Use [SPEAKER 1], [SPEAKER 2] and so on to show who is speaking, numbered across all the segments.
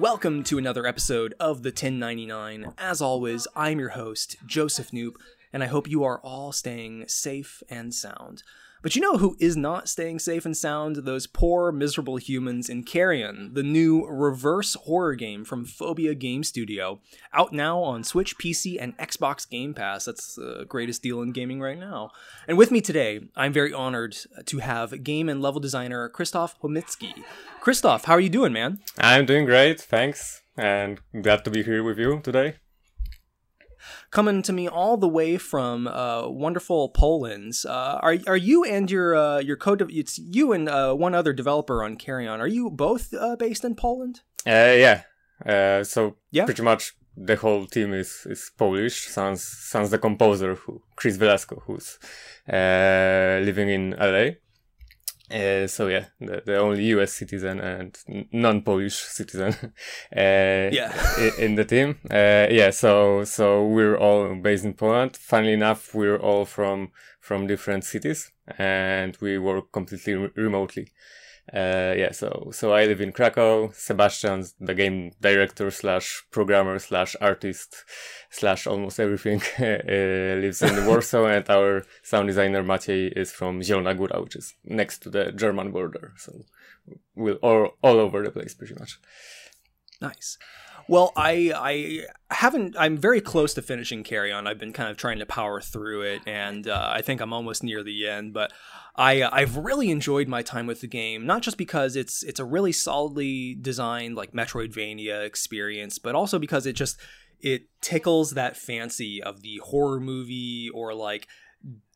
[SPEAKER 1] welcome to another episode of the 1099. As always, I'm your host, Joseph Knoop, and I hope you are all staying safe and sound. But you know who is not staying safe and sound? Those poor, miserable humans in Carrion, the new reverse horror game from Phobia Game Studio, out now on Switch, PC, and Xbox Game Pass. That's the greatest deal in gaming right now. And with me today, I'm very honored to have game and level designer Krzysztof Chomicki. Krzysztof, how are you doing, man?
[SPEAKER 2] I'm doing great, thanks, and glad to be here with you today
[SPEAKER 1] coming to me all the way from uh, wonderful Poland. Uh, are are you and your uh, your co it's you and uh, one other developer on Carrion? Are you both uh, based in Poland?
[SPEAKER 2] Uh, yeah. so yeah. pretty much the whole team is is Polish. Sans sans the composer who Chris Velasco, who's living in LA. Uh, so yeah, the, the only U.S. citizen and non-Polish citizen, uh, yeah, in the team. Uh, yeah, so so we're all based in Poland. Funnily enough, we're all from from different cities, and we work completely re- remotely. Uh, yeah, so so I live in Krakow. Sebastian's the game director slash programmer slash artist slash almost everything uh, lives in Warsaw, and our sound designer Maciej is from Zielona Góra, which is next to the German border. So we're all all over the place, pretty much.
[SPEAKER 1] Nice. Well, I I haven't. I'm very close to finishing Carrion. I've been kind of trying to power through it, and uh, I think I'm almost near the end. But I I've really enjoyed my time with the game, not just because it's it's a really solidly designed like Metroidvania experience, but also because it just it tickles that fancy of the horror movie or like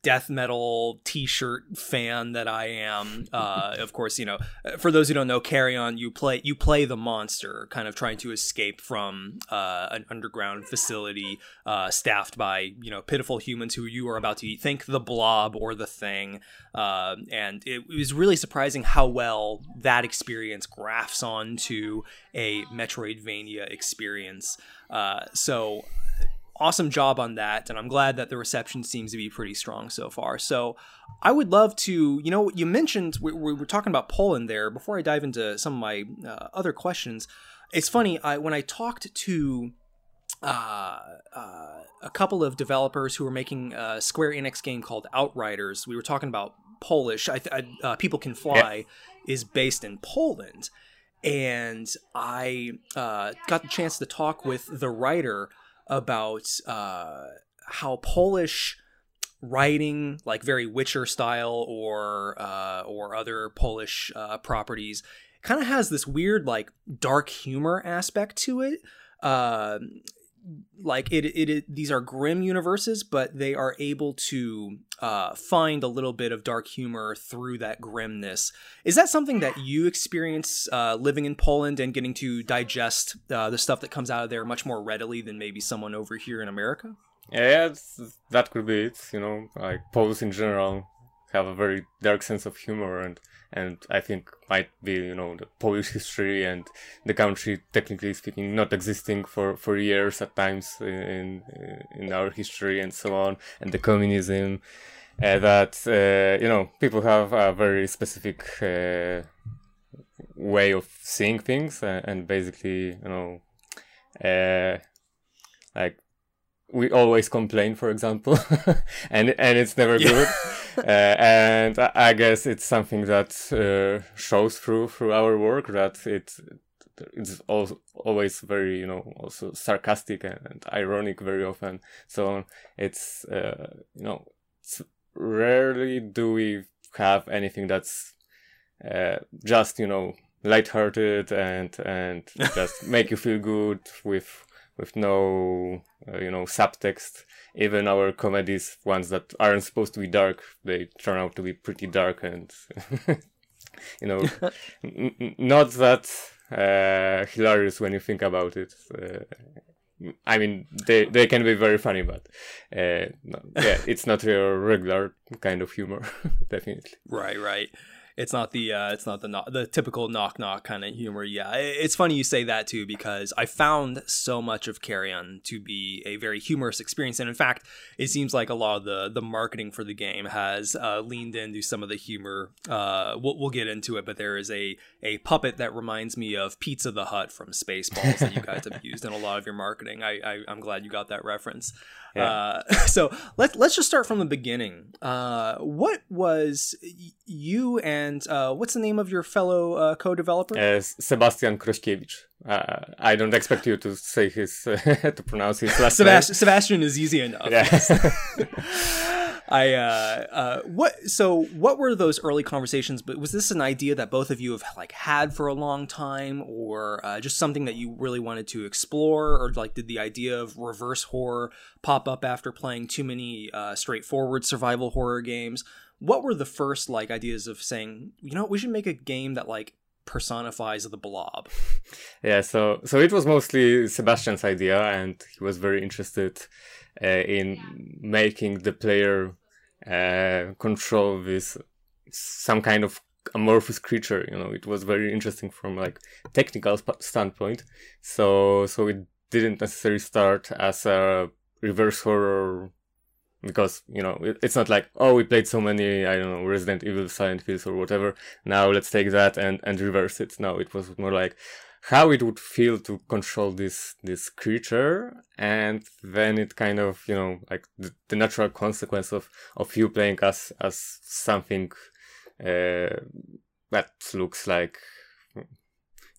[SPEAKER 1] death metal t-shirt fan that I am. Uh, of course, you know, for those who don't know, Carrion, you play you play the monster, kind of trying to escape from uh, an underground facility uh, staffed by you know pitiful humans who you are about to eat. Think the Blob or the Thing, uh, and it, it was really surprising how well that experience graphs onto a Metroidvania experience. Uh, so awesome job on that and i'm glad that the reception seems to be pretty strong so far. So i would love to you know you mentioned we, we were talking about poland there. Before i dive into some of my uh, other questions it's funny I, when i talked to uh, uh, a couple of developers who were making a square enix game called outriders we were talking about polish I, I, uh, people can fly yeah. is based in poland. And i uh, got the chance to talk with the writer about uh, how Polish writing, like very Witcher style or uh, or other Polish uh, properties, kind of has this weird like dark humor aspect to it. Uh, like it, it, it, these are grim universes but they are able to uh, find a little bit of dark humor through that grimness. Is that something that you experience uh, living in poland and getting to digest uh, the stuff that comes out of there much more readily than maybe someone over here in america?
[SPEAKER 2] Yeah that could be it you know like poles in general have a very dark sense of humor and and I think might be you know the Polish history and the country technically speaking not existing for for years at times in in our history and so on and the communism uh, that uh, you know people have a very specific uh, way of seeing things uh, and basically you know uh, like we always complain, for example, and and it's never yeah. good. uh, and I guess it's something that uh, shows through through our work that it it's also always very you know also sarcastic and, and ironic very often. So it's uh, you know it's rarely do we have anything that's uh, just you know lighthearted and and just make you feel good with with no uh, you know subtext even our comedies ones that aren't supposed to be dark they turn out to be pretty dark and you know n- not that uh, hilarious when you think about it uh, I mean, they they can be very funny, but uh, no, yeah, it's not your regular kind of humor, definitely.
[SPEAKER 1] Right, right. It's not the uh, it's not the the typical knock knock kind of humor. Yeah, it's funny you say that too because I found so much of Carrion to be a very humorous experience, and in fact, it seems like a lot of the the marketing for the game has uh, leaned into some of the humor. Uh, we'll, we'll get into it, but there is a a puppet that reminds me of Pizza the Hut from Spaceballs that you guys have used in a lot of your marketing. I, I am glad you got that reference. Yeah. Uh, so let's let's just start from the beginning. Uh, what was you and uh, what's the name of your fellow uh, co-developer?
[SPEAKER 2] Uh, Sebastian Krośkiewicz. Uh, I don't expect you to say his to pronounce his last
[SPEAKER 1] Sebast- name. Sebastian is easy enough. Yeah. I uh, uh, what so what were those early conversations? But was this an idea that both of you have like had for a long time, or uh, just something that you really wanted to explore, or like did the idea of reverse horror pop up after playing too many uh, straightforward survival horror games? What were the first like ideas of saying, you know, we should make a game that like personifies the blob?
[SPEAKER 2] Yeah, so so it was mostly Sebastian's idea, and he was very interested in making the player uh, control this some kind of amorphous creature. You know, it was very interesting from like technical sp- standpoint. So so it didn't necessarily start as a reverse horror because you know it, it's not like oh we played so many I don't know Resident Evil, Silent Hills or whatever. Now let's take that and and reverse it. No, it was more like how it would feel to control this this creature and then it kind of you know like the, the natural consequence of of you playing as as something uh, that looks like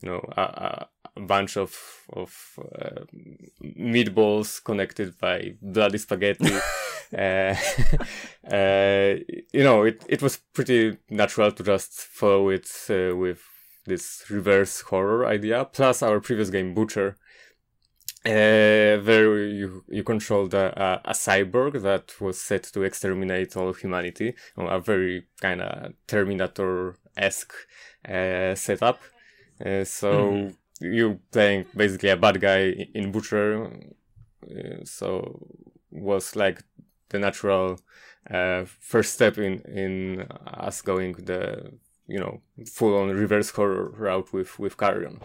[SPEAKER 2] you know a, a bunch of of uh, meatballs connected by bloody spaghetti. Uh, uh, you know it it was pretty natural to just follow it uh, with this reverse horror idea, plus our previous game Butcher, uh, where you you controlled a, a, cyborg that was set to exterminate all humanity, a very kind of Terminator esque uh, setup. Uh, so mm. you playing basically a bad guy in Butcher, uh, so was like the natural uh, first step in in us going the you know full on reverse horror route with with Carrion.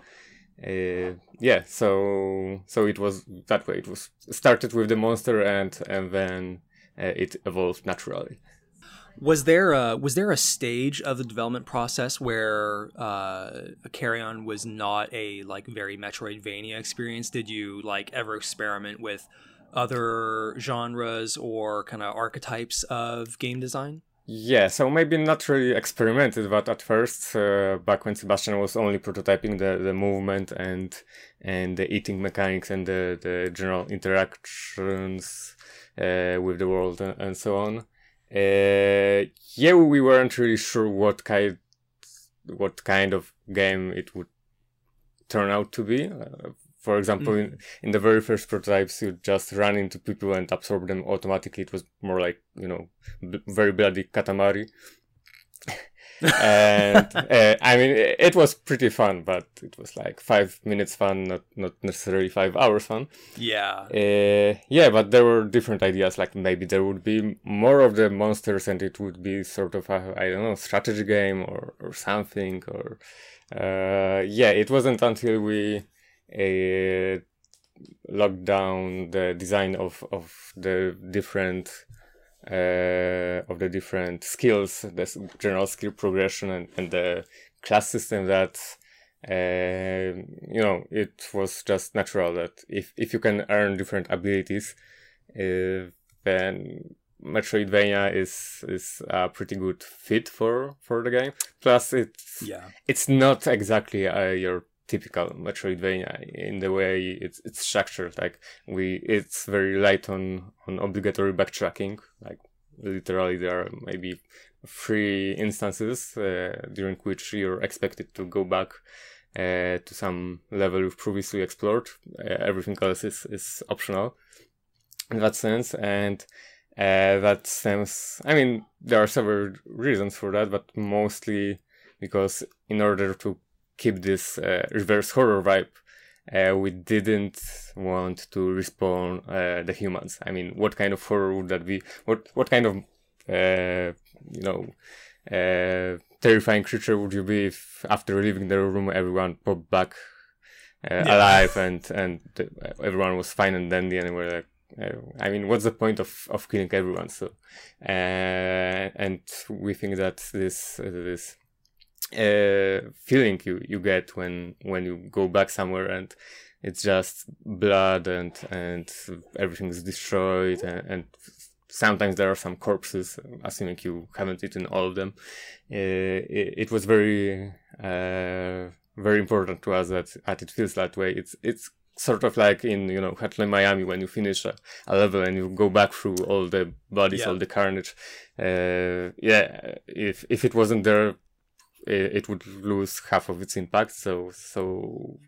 [SPEAKER 2] Uh, yeah, so so it was that way. It was started with the monster and and then uh, it evolved naturally.
[SPEAKER 1] Was there a was there a stage of the development process where uh, Carrion was not a like very Metroidvania experience? Did you like ever experiment with other genres or kind of archetypes of game design?
[SPEAKER 2] Yeah, so maybe not really experimented, but at first, uh, back when Sebastian was only prototyping the, the movement and and the eating mechanics and the, the general interactions uh, with the world and, and so on, uh, yeah, we weren't really sure what kind what kind of game it would turn out to be. For example, mm. in, in the very first prototypes, you just run into people and absorb them automatically. It was more like, you know, b- very bloody Katamari. and uh, I mean, it was pretty fun, but it was like five minutes fun, not not necessarily five hours fun.
[SPEAKER 1] Yeah.
[SPEAKER 2] Uh, yeah, but there were different ideas. Like maybe there would be more of the monsters, and it would be sort of a I don't know strategy game or or something. Or uh, yeah, it wasn't until we lock down the design of of the different uh, of the different skills, the general skill progression, and, and the class system that uh, you know it was just natural that if if you can earn different abilities, uh, then Metroidvania is is a pretty good fit for for the game. Plus, it's
[SPEAKER 1] yeah,
[SPEAKER 2] it's not exactly uh, your typical Metroidvania in the way it's it's structured. Like we, it's very light on on obligatory backtracking. Like literally, there are maybe three instances uh, during which you're expected to go back uh, to some level you've previously explored. Uh, everything else is is optional in that sense, and. Uh, that stems, I mean, there are several reasons for that, but mostly because in order to keep this uh, reverse horror vibe, uh, we didn't want to respawn uh, the humans. I mean, what kind of horror would that be? What what kind of uh, you know uh, terrifying creature would you be if after leaving the room everyone popped back uh, yeah. alive and and everyone was fine and dandy and we're like I mean, what's the point of, of killing everyone? So, uh, and we think that this this uh, feeling you, you get when when you go back somewhere and it's just blood and and everything is destroyed and, and sometimes there are some corpses, assuming you haven't eaten all of them. Uh, it, it, was very, uh, very important to us that, that it feels that way. It's, it's sort of like in, you know, Hotline Miami when you finish a, a, level and you go back through all the bodies, yeah. all the carnage. Uh, yeah, if, if it wasn't there, it, would lose half of its impact. So, so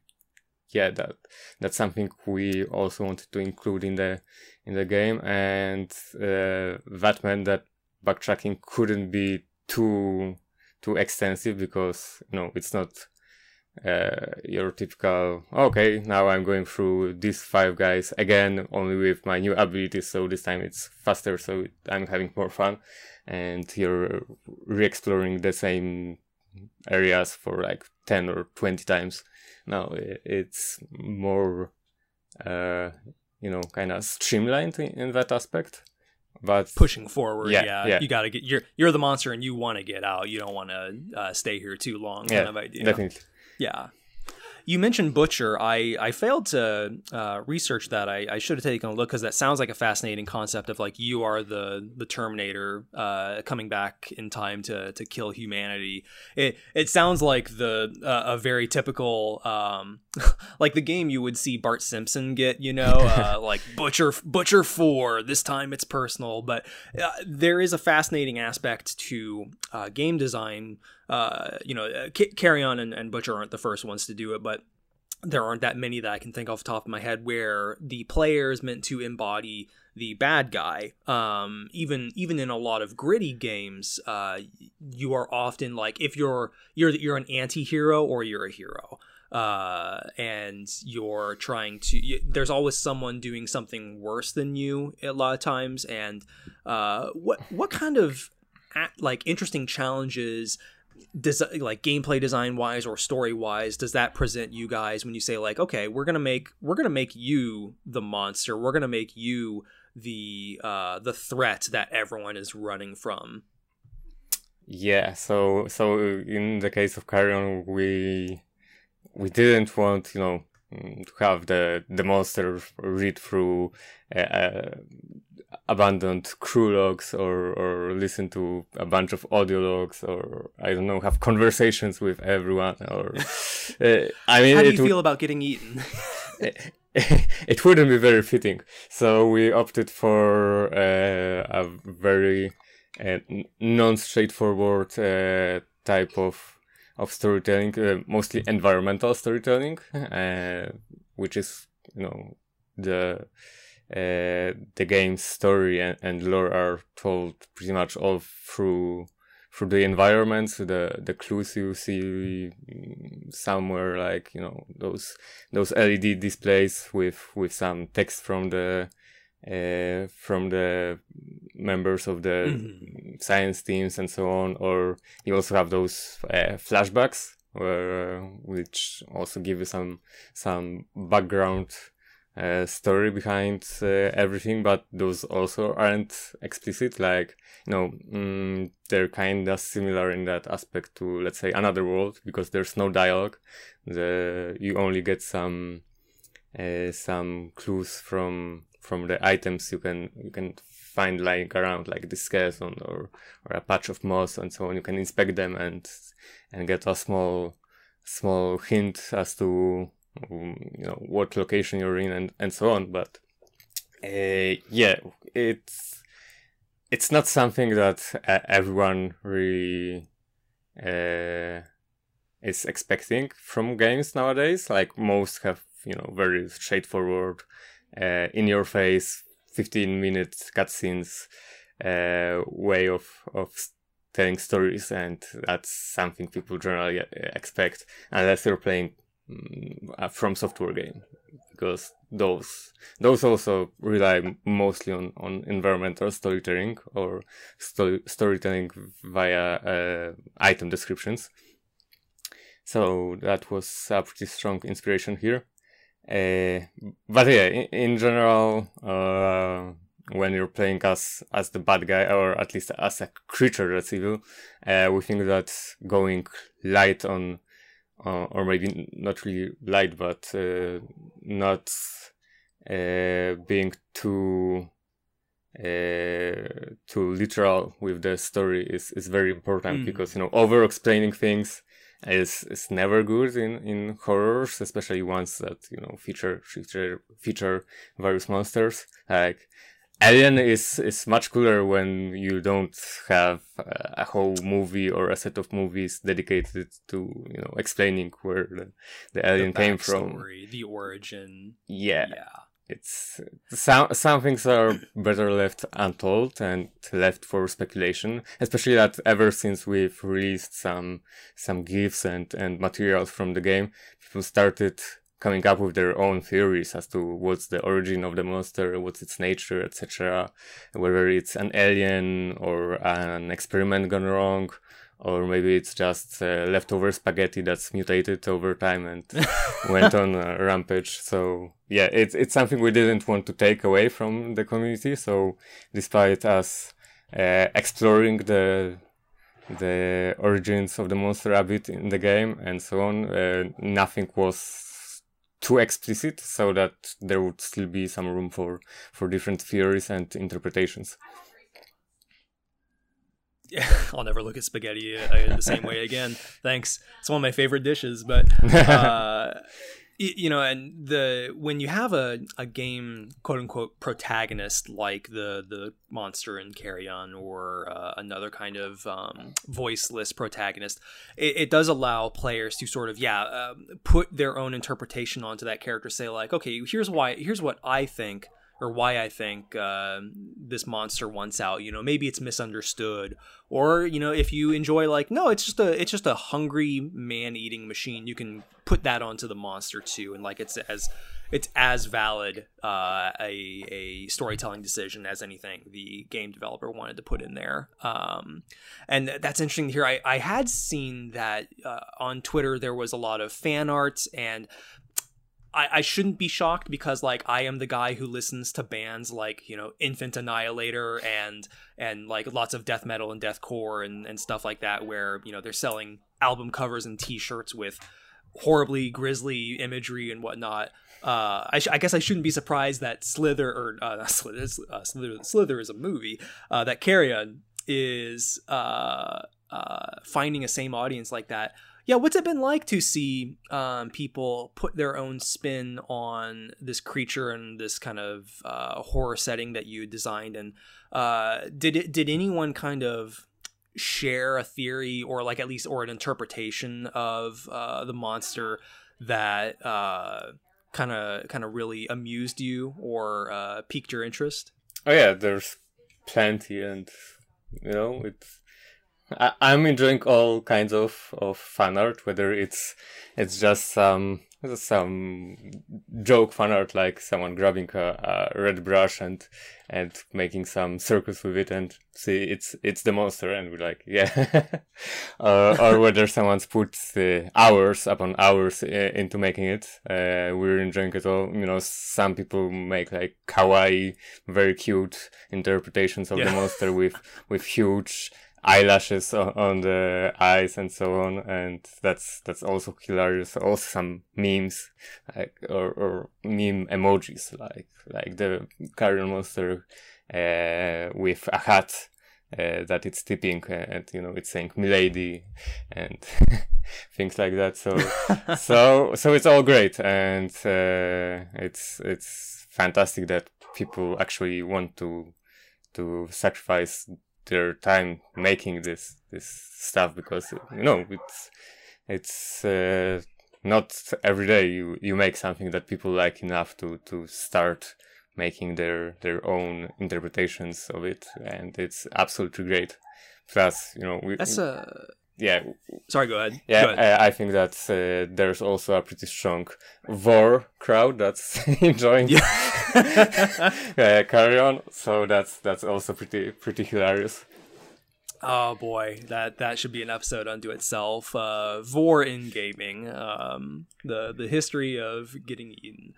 [SPEAKER 2] yeah, that that's something we also wanted to include in the in the game, and uh, that meant that backtracking couldn't be too too extensive because you know it's not uh, your typical okay now i'm going through these five guys again only with my new abilities so this time it's faster so i'm having more fun and you're re-exploring the same areas for like 10 or 20 times. Now it's more uh, you know kind of streamlined in, that aspect but
[SPEAKER 1] pushing forward yeah, yeah, yeah. you got to get you're you're the monster and you want to get out. You don't want to uh, stay here too long
[SPEAKER 2] yeah,
[SPEAKER 1] kind of idea.
[SPEAKER 2] definitely.
[SPEAKER 1] Yeah you mentioned Butcher. I, I failed to uh, research that. I, I should have taken a look because that sounds like a fascinating concept of like you are the the Terminator uh, coming back in time to, to kill humanity. It it sounds like the uh, a very typical um, like the game you would see Bart Simpson get. You know, uh, like Butcher Butcher Four. This time it's personal, but uh, there is a fascinating aspect to uh, game design uh, you know, uh, Carrion and, and Butcher aren't the first ones to do it, but there aren't that many that I can think off the top of my head where the player is meant to embody the bad guy. Um, even even in a lot of gritty games, uh, you are often like if you're you're you're an anti-hero or you're a hero. Uh, and you're trying to you, there's always someone doing something worse than you a lot of times and uh, what what kind of like interesting challenges Like gameplay design wise or story wise does that present you guys when you say like okay we're gonna make we're gonna make you the monster. We're gonna make you the uh the threat that everyone is running from
[SPEAKER 2] yeah so so in the case of carrion we we didn't want you know have the the monster read through uh, abandoned crew logs or, or listen to a bunch of audio logs or I don't know have conversations with everyone or uh, I mean
[SPEAKER 1] how do you feel about getting eaten?
[SPEAKER 2] It wouldn't be very fitting. So we opted for uh, a very uh, non-straightforward uh, type of of storytelling uh, mostly environmental storytelling uh, which is you know the uh, the game's story and, and, lore are told pretty much all through through the environments, the the clues you see somewhere, like you know those those LED displays with with some text from the uh, from the members of the mm-hmm. science teams and so on, or you also have those uh, flashbacks, where, uh, which also give you some some background uh, story behind uh, everything, but those also aren't explicit. Like, you know, mm, they're kind of similar in that aspect to, let's say, Another World, because there's no dialogue. The you only get some uh, some clues from from the items you can you can find lying around, like the skeleton or or a patch of moss and so on. You can inspect them and and get a small small hint as to um, you know what location you're in and and so on but uh, yeah it's it's not something that uh, everyone really uh, is expecting from games nowadays like most have you know very straightforward uh, in your face 15 minute cutscenes uh, way of of telling stories and that's something people generally uh, expect unless you're playing Mm, from software game because those those also rely mostly on on environmental storytelling or sto- storytelling via uh, item descriptions. So that was a pretty strong inspiration here. Uh, but yeah, in, in general, uh, when you're playing as as the bad guy or at least as a creature that's evil, uh, we think that going light on, uh, or maybe not really light, but uh, not uh, being too uh, too literal with the story is is very important
[SPEAKER 1] Mm.
[SPEAKER 2] because you know over explaining things is is never good in in horrors, especially ones that you know feature feature feature various monsters. Like Alien is is much cooler when you don't have a, a whole movie or a set of movies dedicated to you know explaining where the, the alien
[SPEAKER 1] the
[SPEAKER 2] came from.
[SPEAKER 1] the origin.
[SPEAKER 2] Yeah,
[SPEAKER 1] Yeah.
[SPEAKER 2] It's some some things are better left untold and left for speculation especially that ever since we've released some some gifs and and materials from the game people started coming up with their own theories as to what's the origin of the monster what's its nature etc whether it's an alien or an experiment gone wrong or maybe it's just uh, leftover spaghetti that's mutated over time and went on a rampage. So yeah, it's it's something we didn't want to take away from the community. So despite us uh, exploring the the origins of the monster a bit in the game and so on, uh, nothing was too explicit, so that there would still be some room for for different theories and interpretations.
[SPEAKER 1] I'll never look at spaghetti uh, the same way again. Thanks. It's one of my favorite dishes, but uh, you know, and the when you have a, a game quote unquote protagonist like the the monster in Carrion or uh, another kind of um, voiceless protagonist, it, it does allow players to sort of yeah um, put their own interpretation onto that character. Say like, okay, here's why, here's what I think or why I think uh, this monster wants out. You know, maybe it's misunderstood, or you know, if you enjoy like, no, it's just a it's just a hungry man eating machine. You can put that onto the monster too, and like it's as it's as valid uh, a a storytelling decision as anything the game developer wanted to put in there. Um, and that's interesting to hear. I I had seen that uh, on Twitter there was a lot of fan art and I, I shouldn't be shocked because like I am the guy who listens to bands like you know Infant Annihilator and and like lots of death metal and deathcore and and stuff like that where you know they're selling album covers and T-shirts with horribly grisly imagery and whatnot. Uh, I, sh- I guess I shouldn't be surprised that Slither or uh, Slither, uh, Slither, Slither is a movie. Uh, that Carrion is uh, uh, finding a same audience like that yeah what's it been like to see um, people put their own spin on this creature and this kind of uh, horror setting that you designed and uh, did it did anyone kind of share a theory or like at least or an interpretation of uh, the monster that kind of kind of really amused you or uh, piqued your interest
[SPEAKER 2] Oh yeah, there's plenty, and you know it's. I, I'm enjoying all kinds of, of fan art, whether it's it's just some some joke fan art like someone grabbing a, a red brush and and making some circles with it and see it's it's the monster and we're like yeah. Uh, or whether someone's put uh, hours upon hours uh, into making it. Uh, we're enjoying it all. You know some people make like kawaii very cute interpretations of
[SPEAKER 1] Yeah.
[SPEAKER 2] the monster with with huge eyelashes on, on the eyes and so on and that's that's also hilarious also some memes like or, or meme emojis like like the carrion monster uh, with a hat uh, that it's tipping and you know it's saying milady and things like that. So so so it's all great and uh, it's it's fantastic that people actually want to to sacrifice their time making this this stuff because you know it's it's uh, not every day you you make something that people like enough to to start making their their own interpretations of it. And it's absolutely great. Plus you know we
[SPEAKER 1] That's a
[SPEAKER 2] yeah,
[SPEAKER 1] Sorry, go ahead.
[SPEAKER 2] yeah.
[SPEAKER 1] Go ahead.
[SPEAKER 2] I, I think that uh, there's also a pretty strong vore crowd that's enjoying uh, Carrion. So that's that's also pretty pretty hilarious.
[SPEAKER 1] Oh boy, that that should be an episode unto itself. Uh, Vore in gaming, um, the the history of getting eaten.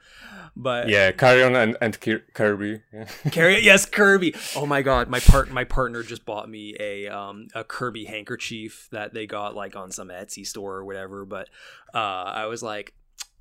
[SPEAKER 1] But
[SPEAKER 2] Yeah, Carrion and and Kirby.
[SPEAKER 1] Carry yes, Kirby. Oh my god, my part my partner just bought me a um a Kirby handkerchief that they got like on some Etsy store or whatever. But uh, I was like,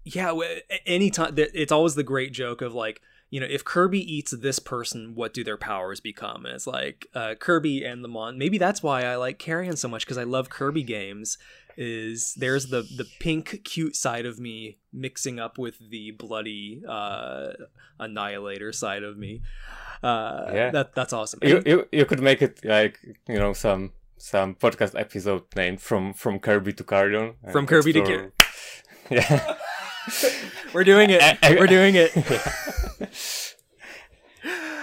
[SPEAKER 1] yeah, anytime it's always the great joke of like. You know, if Kirby eats this person, what do their powers become? And it's like uh, Kirby and the Mon. Maybe that's why I like Carrion so much because I love Kirby games. Is there's the the pink cute side of me mixing up with the bloody uh, annihilator side of me. Uh,
[SPEAKER 2] Yeah.
[SPEAKER 1] that that's awesome.
[SPEAKER 2] You, you you could make it like you know some some podcast episode named from from Kirby to Carrion.
[SPEAKER 1] From Kirby to
[SPEAKER 2] explore- Yeah.
[SPEAKER 1] we're doing it. We're doing it.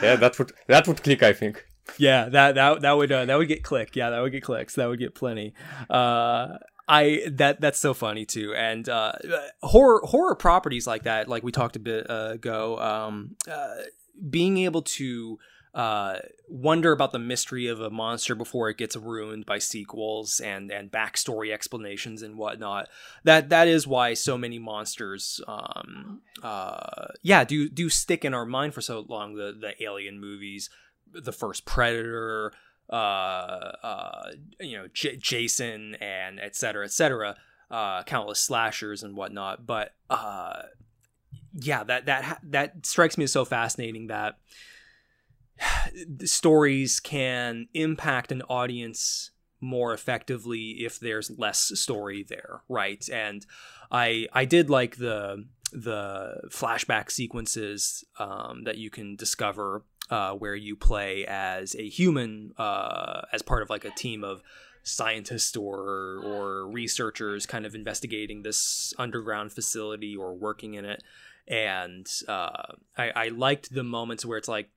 [SPEAKER 2] Yeah, that would that would click, I think.
[SPEAKER 1] Yeah, that that that would uh, that would get click. Yeah, that would get clicks. That would get plenty. Uh, I that that's so funny too. And uh, horror horror properties like that, like we talked a bit uh, ago, um, uh, being able to uh, wonder about the mystery of a monster before it gets ruined by sequels and and backstory explanations and whatnot. That that is why so many monsters, um, uh, yeah, do do stick in our mind for so long. The the Alien movies, the first Predator, uh, uh, you know, J- Jason, and et cetera, et cetera. Uh, countless slashers and whatnot, but uh, yeah, that that that strikes me as so fascinating that stories can impact an audience more effectively if there's less story there, right? And I I did like the the flashback sequences um, that you can discover uh, where you play as a human uh, as part of like a team of scientists or or researchers kind of investigating this underground facility or working in it and uh, I, I liked the moments where it's like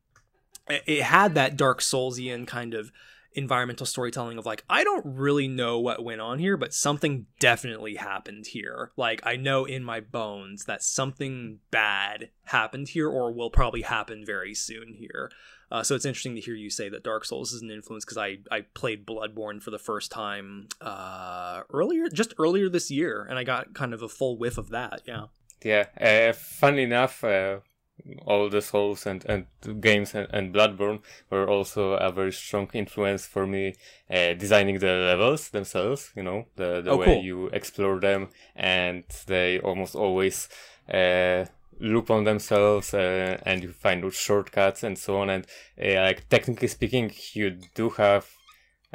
[SPEAKER 1] it had that dark soulsian kind of environmental storytelling of like i don't really know what went on here but something definitely happened here like i know in my bones that something bad happened here or will probably happen very soon here uh, so it's interesting to hear you say that dark souls is an influence because I, I played bloodborne for the first time uh, earlier just earlier this year and i got kind of a full whiff of that yeah
[SPEAKER 2] Yeah. Uh, funny enough, uh, all the Souls and, and games and, and Bloodborne were also a very strong influence for me uh, designing the levels themselves, you know, the, the
[SPEAKER 1] Oh,
[SPEAKER 2] way
[SPEAKER 1] cool.
[SPEAKER 2] you explore them and they almost always uh, loop on themselves uh, and you find those shortcuts and so on. And uh, like technically speaking, you do have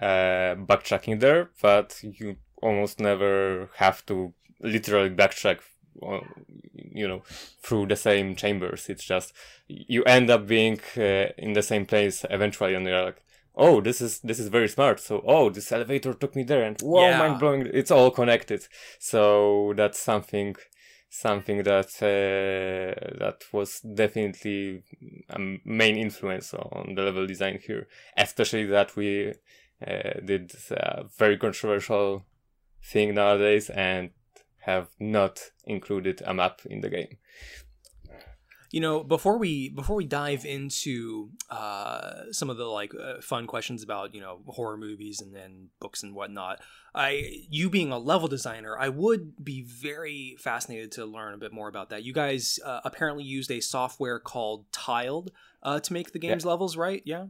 [SPEAKER 2] uh, backtracking there, but you almost never have to literally backtrack uh, you know through the same chambers. It's just you end up being uh, in the same place eventually and you're like oh this is this is very smart. So oh this elevator took me there and whoa
[SPEAKER 1] Yeah.
[SPEAKER 2] mind blowing it's all connected. So that's something something that uh, that was definitely a main influence on the level design here especially that we uh, did a very controversial thing nowadays and have not included a map in the game.
[SPEAKER 1] you know before we before we dive into uh, some of the like uh, fun questions about you know horror movies and then books and whatnot i you being a level designer i would be very fascinated to learn a bit more about that you guys uh, apparently used a software called tiled uh, to make the game's levels right yeah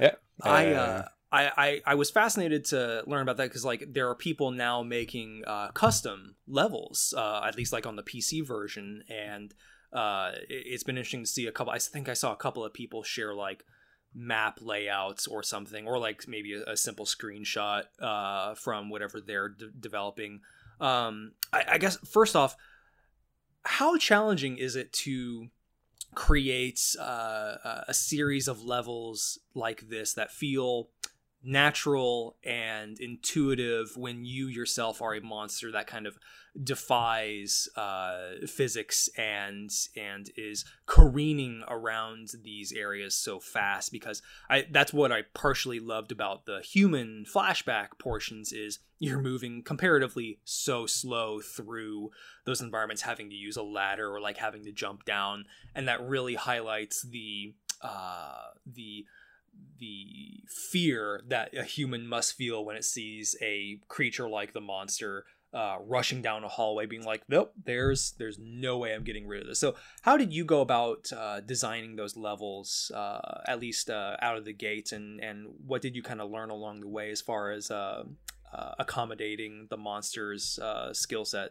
[SPEAKER 2] Yeah.
[SPEAKER 1] I, uh, I, I I was fascinated to learn about that because like there are people now making uh, custom levels, uh, at least like on the PC version, and uh, it, it's been interesting to see a couple. I think I saw a couple of people share like map layouts or something, or like maybe a, a simple screenshot uh, from whatever they're de- developing. Um, I, I guess first off, how challenging is it to create uh, a series of levels like this that feel natural and intuitive when you yourself are a monster that kind of defies uh, physics and and is careening around these areas so fast because I that's what I partially loved about the human flashback portions is you're moving comparatively so slow through those environments having to use a ladder or like having to jump down and that really highlights the uh, the the fear that a human must feel when it sees a creature like the monster uh, rushing down a hallway, being like, "Nope, there's there's no way I'm getting rid of this." So, how did you go about uh, designing those levels, uh, at least uh, out of the gate, and and what did you kind of learn along the way as far as uh, uh, accommodating the monster's skill set?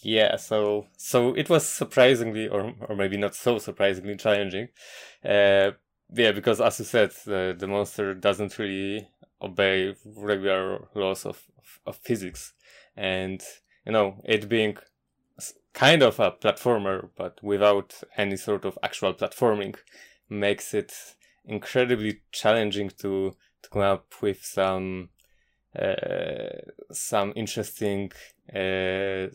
[SPEAKER 2] Yeah, so so it was surprisingly, or or maybe not so surprisingly, challenging. Yeah, because as you said, the the monster doesn't really obey regular laws of of physics, and you know it being kind of a platformer, but without any sort of actual platforming, makes it incredibly challenging to to come up with some uh, some interesting uh,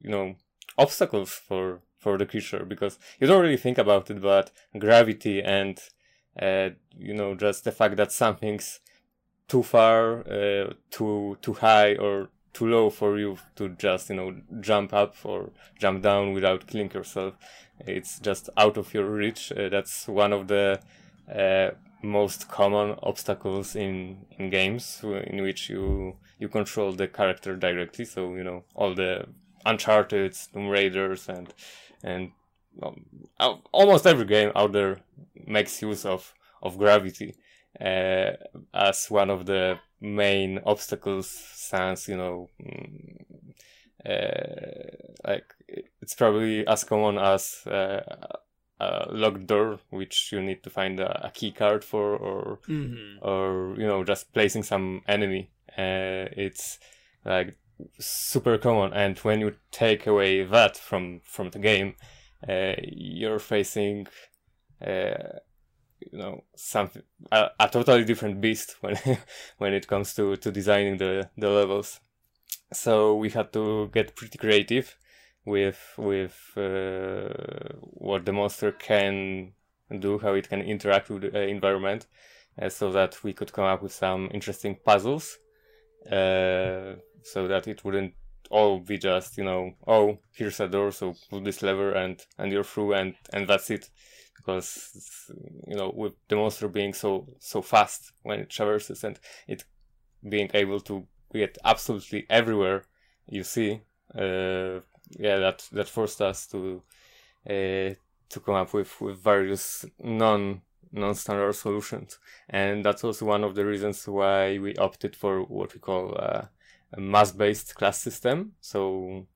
[SPEAKER 2] you know obstacles for for the creature. Because you don't really think about it, but gravity and uh, you know just the fact that something's too far, uh, too too high, or too low for you to just you know jump up or jump down without killing yourself. It's just out of your reach. Uh, that's one of the uh, most common obstacles in in games in which you you control the character directly. So you know all the Uncharted, Tomb Raiders, and and almost every game out there makes use of of gravity uh, as one of the main obstacles since you know mm, uh, like it's probably as common as uh, a locked door which you need to find a, a key card for or mm-hmm. or you know just placing some enemy uh, it's like super common and when you take away that from from the game uh, you're facing uh, you know something a, a totally different beast when when it comes to to designing the the levels. So we had to get pretty creative with with uh, what the monster can do how it can interact with the environment uh, so that we could come up with some interesting puzzles uh, so that it wouldn't all be just you know oh here's a door so pull this lever and and you're through and and that's it. Because you know with the monster being so so fast when it traverses and it being able to get absolutely everywhere you see uh, yeah that that forced us to uh, to come up with with various non non-standard solutions. And that's also one of the reasons why we opted for what we call uh, mass-based class system so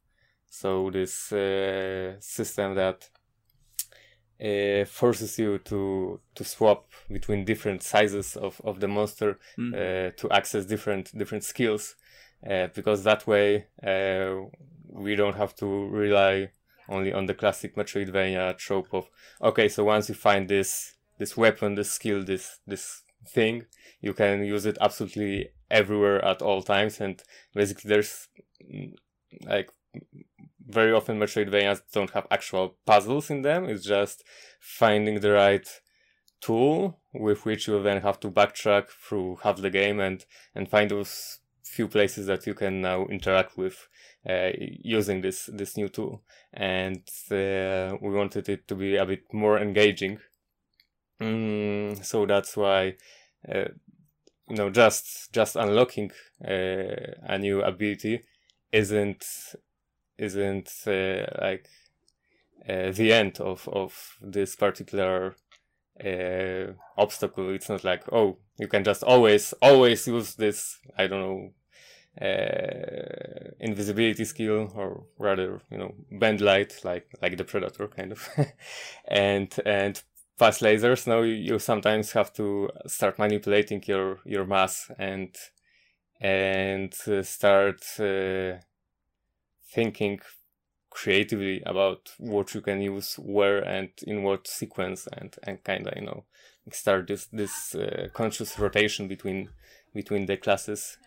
[SPEAKER 2] so this uh, system that uh, forces you to to swap between different sizes of, of the monster mm. uh, to access different different skills uh, because that way uh, we don't have to rely only on the classic Metroidvania trope of okay so once you find this this weapon this skill this this thing you can use it absolutely everywhere at all times and basically there's mm, like very often Metroidvanias don't have actual puzzles in them. It's just finding the right tool with which you then have to backtrack through half the game and and find those few places that you can now interact with uh, using this this new tool. And uh, we wanted it to be a bit more engaging. Mm, so that's why. Uh, you know, just just unlocking uh, a new ability isn't isn't uh, like uh, the end of of this particular uh, obstacle. It's not like oh you can just always always use this I don't know uh, invisibility skill or rather you know bend light like like the predator kind of and and pass lasers. Now you, you sometimes have to start manipulating your your mass and and uh, start uh, thinking creatively about what you can use where and in what sequence and and kind of you know start this this uh, conscious rotation between between the classes,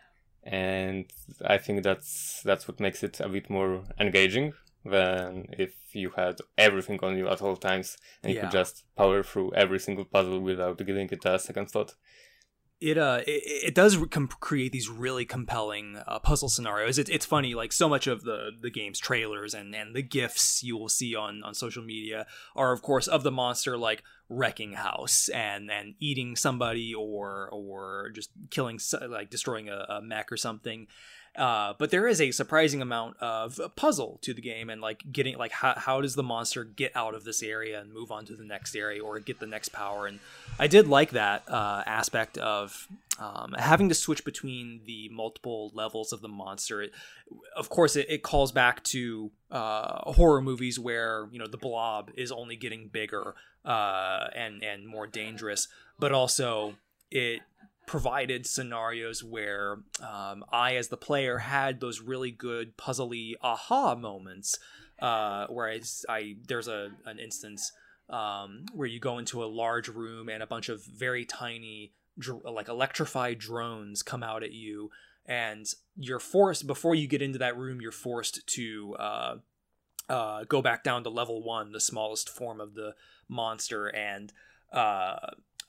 [SPEAKER 2] and I think that's that's what makes it a bit more engaging than if you had everything on you at all times and you
[SPEAKER 1] Yeah.
[SPEAKER 2] could just power through every single puzzle without giving it a second thought.
[SPEAKER 1] it uh it, it does com- create these really compelling uh, puzzle scenarios it, it's funny like so much of the the game's trailers and and the gifs you will see on on social media are of course of the monster like wrecking house and and eating somebody or or just killing like destroying a, a mech or something uh, but there is a surprising amount of puzzle to the game and like getting like how, how does the monster get out of this area and move on to the next area or get the next power? And i did like that uh, aspect of um, having to switch between the multiple levels of the monster. It, of course it, it calls back to uh, horror movies where you know the blob is only getting bigger uh, and and more dangerous. But also it provided scenarios where um, I, as the player, had those really good puzzly aha moments. Uh, where I, I there's a an instance um, where you go into a large room and a bunch of very tiny dr- like electrified drones come out at you and you're forced before you get into that room you're forced to uh, uh, go back down to level one the smallest form of the monster and uh,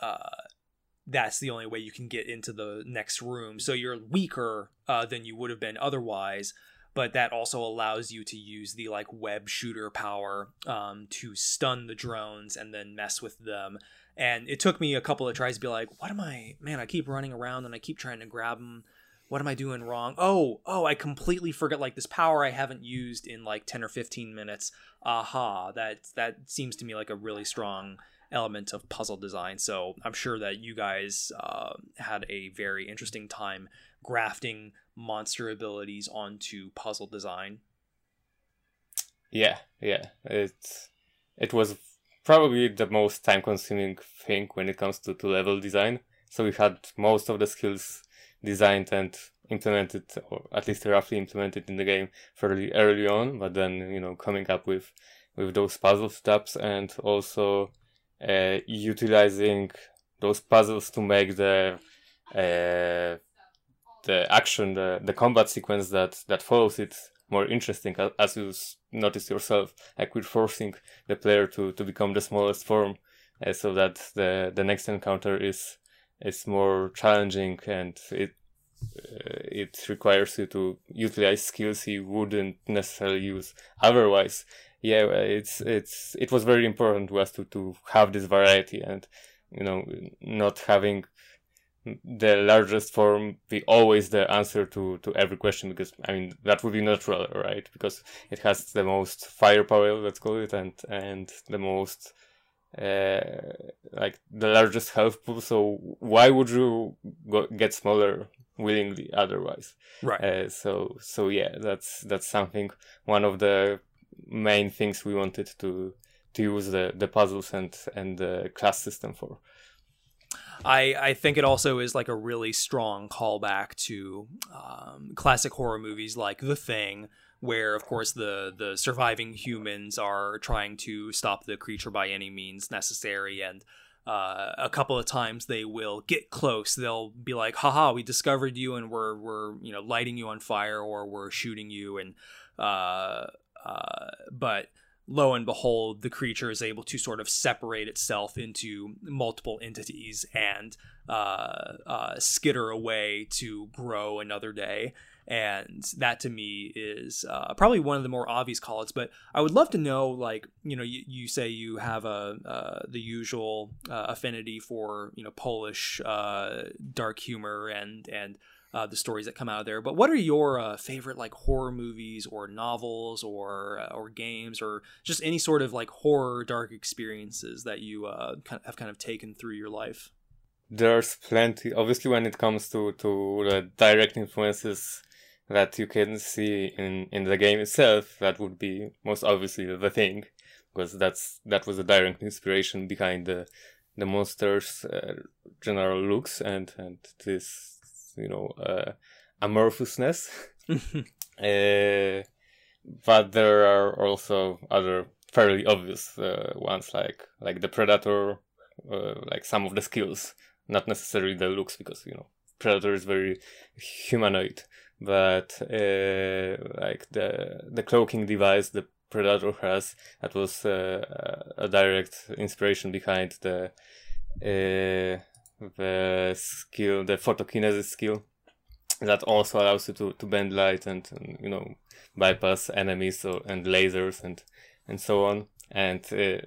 [SPEAKER 1] uh, that's the only way you can get into the next room. So you're weaker uh, than you would have been otherwise, but that also allows you to use the like web shooter power um, to stun the drones and then mess with them. And it took me a couple of tries to be like, what am I, man? I keep running around and I keep trying to grab them. What am I doing wrong? Oh, oh, I completely forgot like this power I haven't used in like 10 or 15 minutes. Aha, that that seems to me like a really strong element of puzzle design. So I'm sure that you guys uh, had a very interesting time grafting monster abilities onto puzzle design.
[SPEAKER 2] Yeah, yeah. It it was probably the most time consuming thing when it comes to, to level design. So we had most of the skills designed and implemented or at least roughly implemented in the game fairly early on, but then, you know, coming up with with those puzzle steps and also uh, utilizing those puzzles to make the uh, the action, the, the combat sequence that, that follows it more interesting, as you notice yourself, like we're forcing the player to, to become the smallest form, uh, so that the, the next encounter is is more challenging and it uh, it requires you to utilize skills you wouldn't necessarily use otherwise. Yeah, it's it's it was very important to us to, to have this variety and you know not having the largest form be always the answer to, to every question because I mean that would be natural, right? Because it has the most firepower, let's call it, and and the most uh, like the largest health pool. So why would you go, get smaller willingly otherwise?
[SPEAKER 1] Right.
[SPEAKER 2] Uh, so so yeah, that's that's something. One of the main things we wanted to to use the, the puzzles and and the class system for.
[SPEAKER 1] I, I think it also is like a really strong callback to um, classic horror movies like The Thing, where of course the the surviving humans are trying to stop the creature by any means necessary, and uh, a couple of times they will get close. They'll be like, "Haha, we discovered you, and we're we're you know lighting you on fire, or we're shooting you," and uh, uh, but lo and behold, the creature is able to sort of separate itself into multiple entities and uh, uh, skitter away to grow another day. And that to me is uh, probably one of the more obvious calls. But I would love to know, like, you know, you, you say you have a uh, the usual uh, affinity for you know Polish dark humor and and uh, the stories that come out of there. But what are your uh, favorite like horror movies or novels or uh, or games or just any sort of like horror dark experiences that you uh, have kind of taken through your life?
[SPEAKER 2] There's plenty. Obviously, when it comes to to the direct influences that you can see in in the game itself, that would be most obviously the thing, because that's that was the direct inspiration behind the the monsters' uh, general looks and and this you know uh, amorphousness. uh, but there are also other fairly obvious uh, ones like like the Predator uh, like some of the skills, not necessarily the looks, because you know Predator is very humanoid, but uh, like the the cloaking device the Predator has that was uh, a direct inspiration behind the uh, the skill, the photokinesis skill that also allows you to, to bend light and, and you know bypass enemies or, and lasers and and so on. And uh,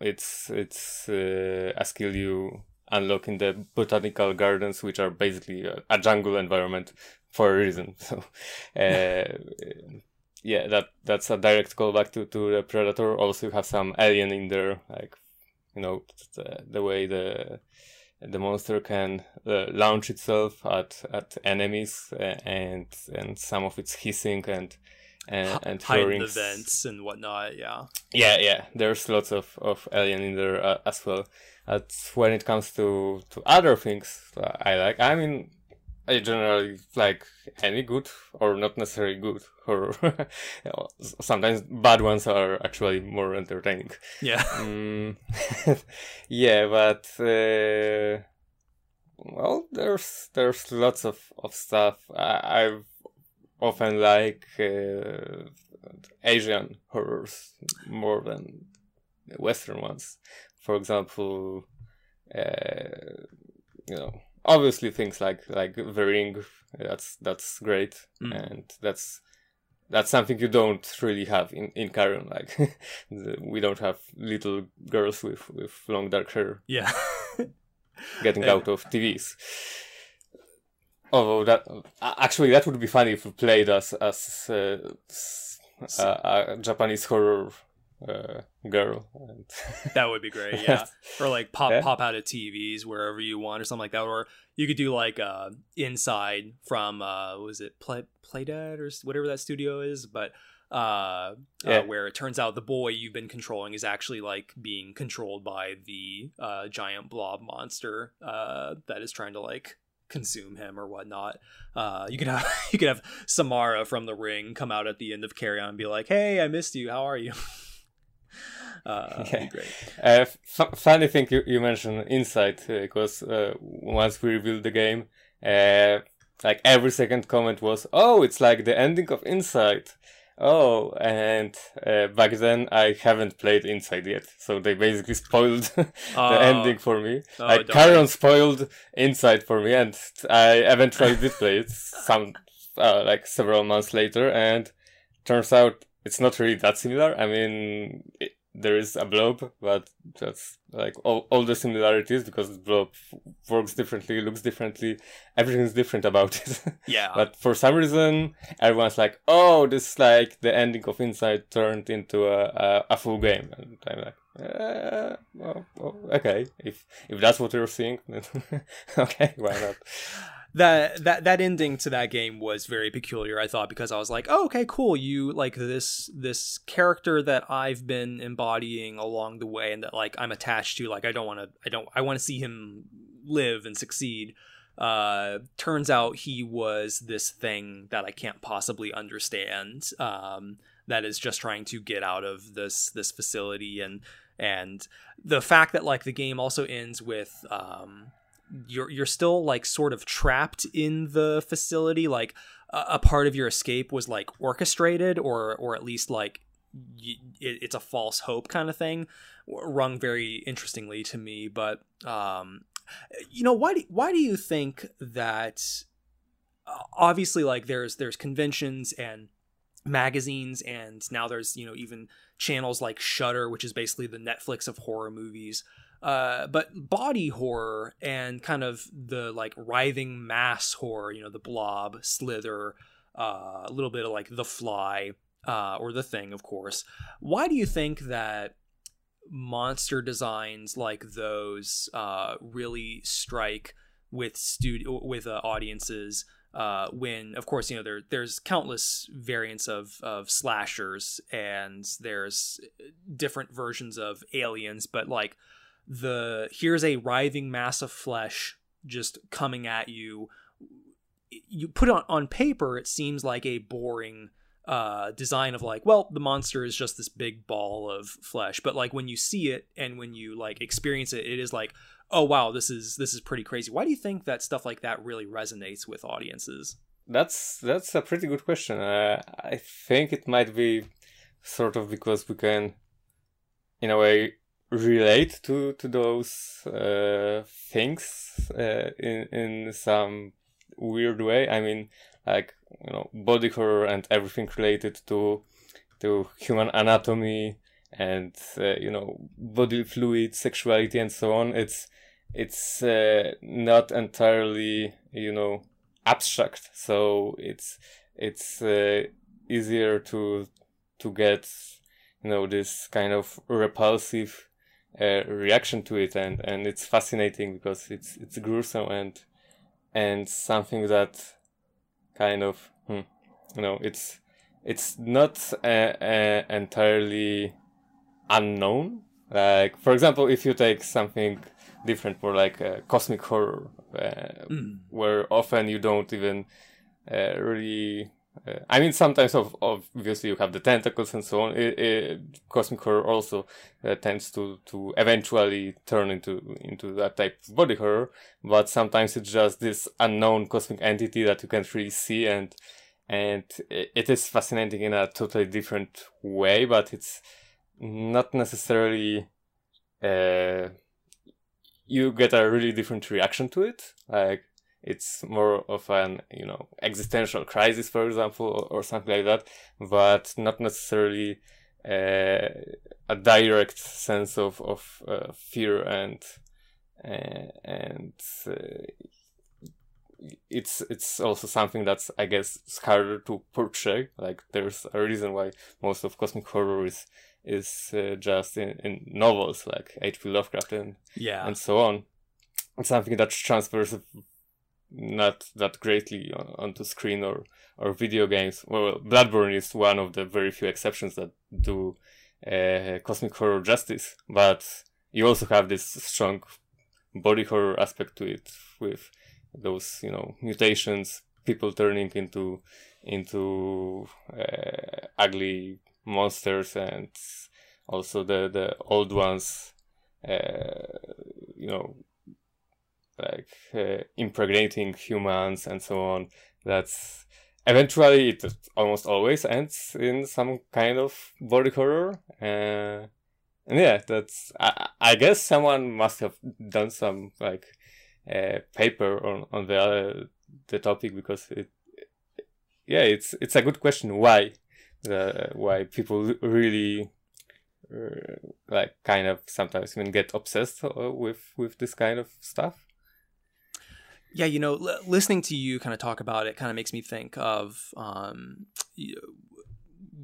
[SPEAKER 2] it's it's uh, a skill you unlock in the botanical gardens which are basically a, a jungle environment for a reason. So uh, yeah that that's a direct callback to, to the predator. Also you have some alien in there like you know the, the way the the monster can uh, launch itself at at enemies uh, and and some of its hissing and and, and
[SPEAKER 1] hide in the vents and whatnot. Yeah,
[SPEAKER 2] yeah, yeah. There's lots of of alien in there uh, as well. That's when it comes to to other things I like. I mean, I generally like any good or not necessarily good horror. Sometimes bad ones are actually more entertaining.
[SPEAKER 1] Yeah.
[SPEAKER 2] Mm, yeah, but uh, well, there's there's lots of of stuff. I, I've often like uh, Asian horrors more than Western ones. For example, uh, you know obviously things like like the ring that's that's great mm. and that's that's something you don't really have in in Carrion. Like we don't have little girls with with long dark hair.
[SPEAKER 1] Yeah,
[SPEAKER 2] getting out of TVs. Although that actually that would be funny if we played as as uh, a, a Japanese horror uh, girl.
[SPEAKER 1] that would be great, yeah. or like pop yeah. pop out of TVs wherever you want, or something like that. Or you could do like uh, inside from uh, was it Play Playdead or whatever that studio is, but uh, uh, yeah. uh, where it turns out the boy you've been controlling is actually like being controlled by the uh, giant blob monster uh, that is trying to like consume him or whatnot. Uh, you could have you could have Samara from the ring come out at the end of Carrion and be like, "Hey, I missed you. How are you?" Uh, yeah. great.
[SPEAKER 2] Uh, f- funny thing you, you mentioned Inside because uh, once we revealed the game, uh, like every second comment was, "Oh, it's like the ending of Inside." Oh, and uh, back then I haven't played Inside yet, so they basically spoiled the oh. ending for me. Oh, like Carrion spoiled Inside for me, and I eventually did play it some uh, like several months later, and turns out it's not really that similar. I mean, it, there is a blob, but that's like all, all the similarities because the blob works differently, looks differently, everything's different about it.
[SPEAKER 1] Yeah.
[SPEAKER 2] but for some reason, everyone's like, "Oh, this is like the ending of Inside turned into a a, a full game," and I'm like, uh, well, well, okay, if if that's what you're seeing, then okay, why not?
[SPEAKER 1] That that that ending to that game was very peculiar i thought because i was like oh, okay cool you like this this character that i've been embodying along the way and that like i'm attached to like i don't want to i don't i want to see him live and succeed. Uh turns out he was this thing that i can't possibly understand um that is just trying to get out of this this facility and and the fact that like the game also ends with um you're you're still like sort of trapped in the facility like a, a part of your escape was like orchestrated or or at least like y- it, it's a false hope kind of thing rung very interestingly to me but um you know why do, why do you think that uh, obviously like there's there's conventions and magazines and now there's you know even channels like shutter which is basically the Netflix of horror movies uh, but body horror and kind of the like writhing mass horror, you know, the blob, slither, uh, a little bit of like the fly, uh, or the thing, of course. Why do you think that monster designs like those uh, really strike with studio with uh, audiences? Uh, when of course you know there there's countless variants of of slashers and there's different versions of aliens but like the here's a writhing mass of flesh just coming at you you put on, on paper it seems like a boring uh, design of like, well, the monster is just this big ball of flesh, but like when you see it and when you like experience it, it is like, oh wow, this is this is pretty crazy. Why do you think that stuff like that really resonates with audiences?
[SPEAKER 2] That's that's a pretty good question. Uh, I think it might be sort of because we can, in a way, relate to to those uh, things uh, in in some weird way. I mean, like you know, body horror and everything related to to human anatomy and uh, you know body fluid, sexuality, and so on. It's it's uh, not entirely you know abstract, so it's it's uh, easier to to get you know this kind of repulsive uh, reaction to it and and it's fascinating because it's it's gruesome and and something that kind of hmm, you know it's it's not uh, uh, entirely unknown like for example if you take something different more like a cosmic horror mm. where often you don't even uh, really uh, I mean, sometimes of, obviously you have the tentacles and so on. It, it, cosmic horror also uh, tends to, to eventually turn into into that type of body horror, but sometimes it's just this unknown cosmic entity that you can't really see, and and it, it is fascinating in a totally different way, but it's not necessarily. Uh, you get a really different reaction to it. Like it's more of an you know existential crisis for example or, or something like that but not necessarily uh, a direct sense of of uh, fear and uh, and uh, it's it's also something that's I guess harder to portray. Like there's a reason why most of cosmic horror is is uh, just in, in novels like H.P. Lovecraft and
[SPEAKER 1] yeah
[SPEAKER 2] and so on. It's something that transfers not that greatly on, onto screen or or video games. Well, Bloodborne is one of the very few exceptions that do uh, cosmic horror justice, but you also have this strong body horror aspect to it with those you know mutations, people turning into into uh, ugly monsters, and also the the old ones, uh, you know, like uh, impregnating humans and so on. That's eventually it almost always ends in some kind of body horror. Uh, and yeah, that's I, I guess someone must have done some like uh, paper on on the uh, the topic because it yeah it's it's a good question why the why people really uh, like kind of sometimes even get obsessed uh, with with this kind of stuff
[SPEAKER 1] yeah, you know, l- listening to you kind of talk about it kind of makes me think of um,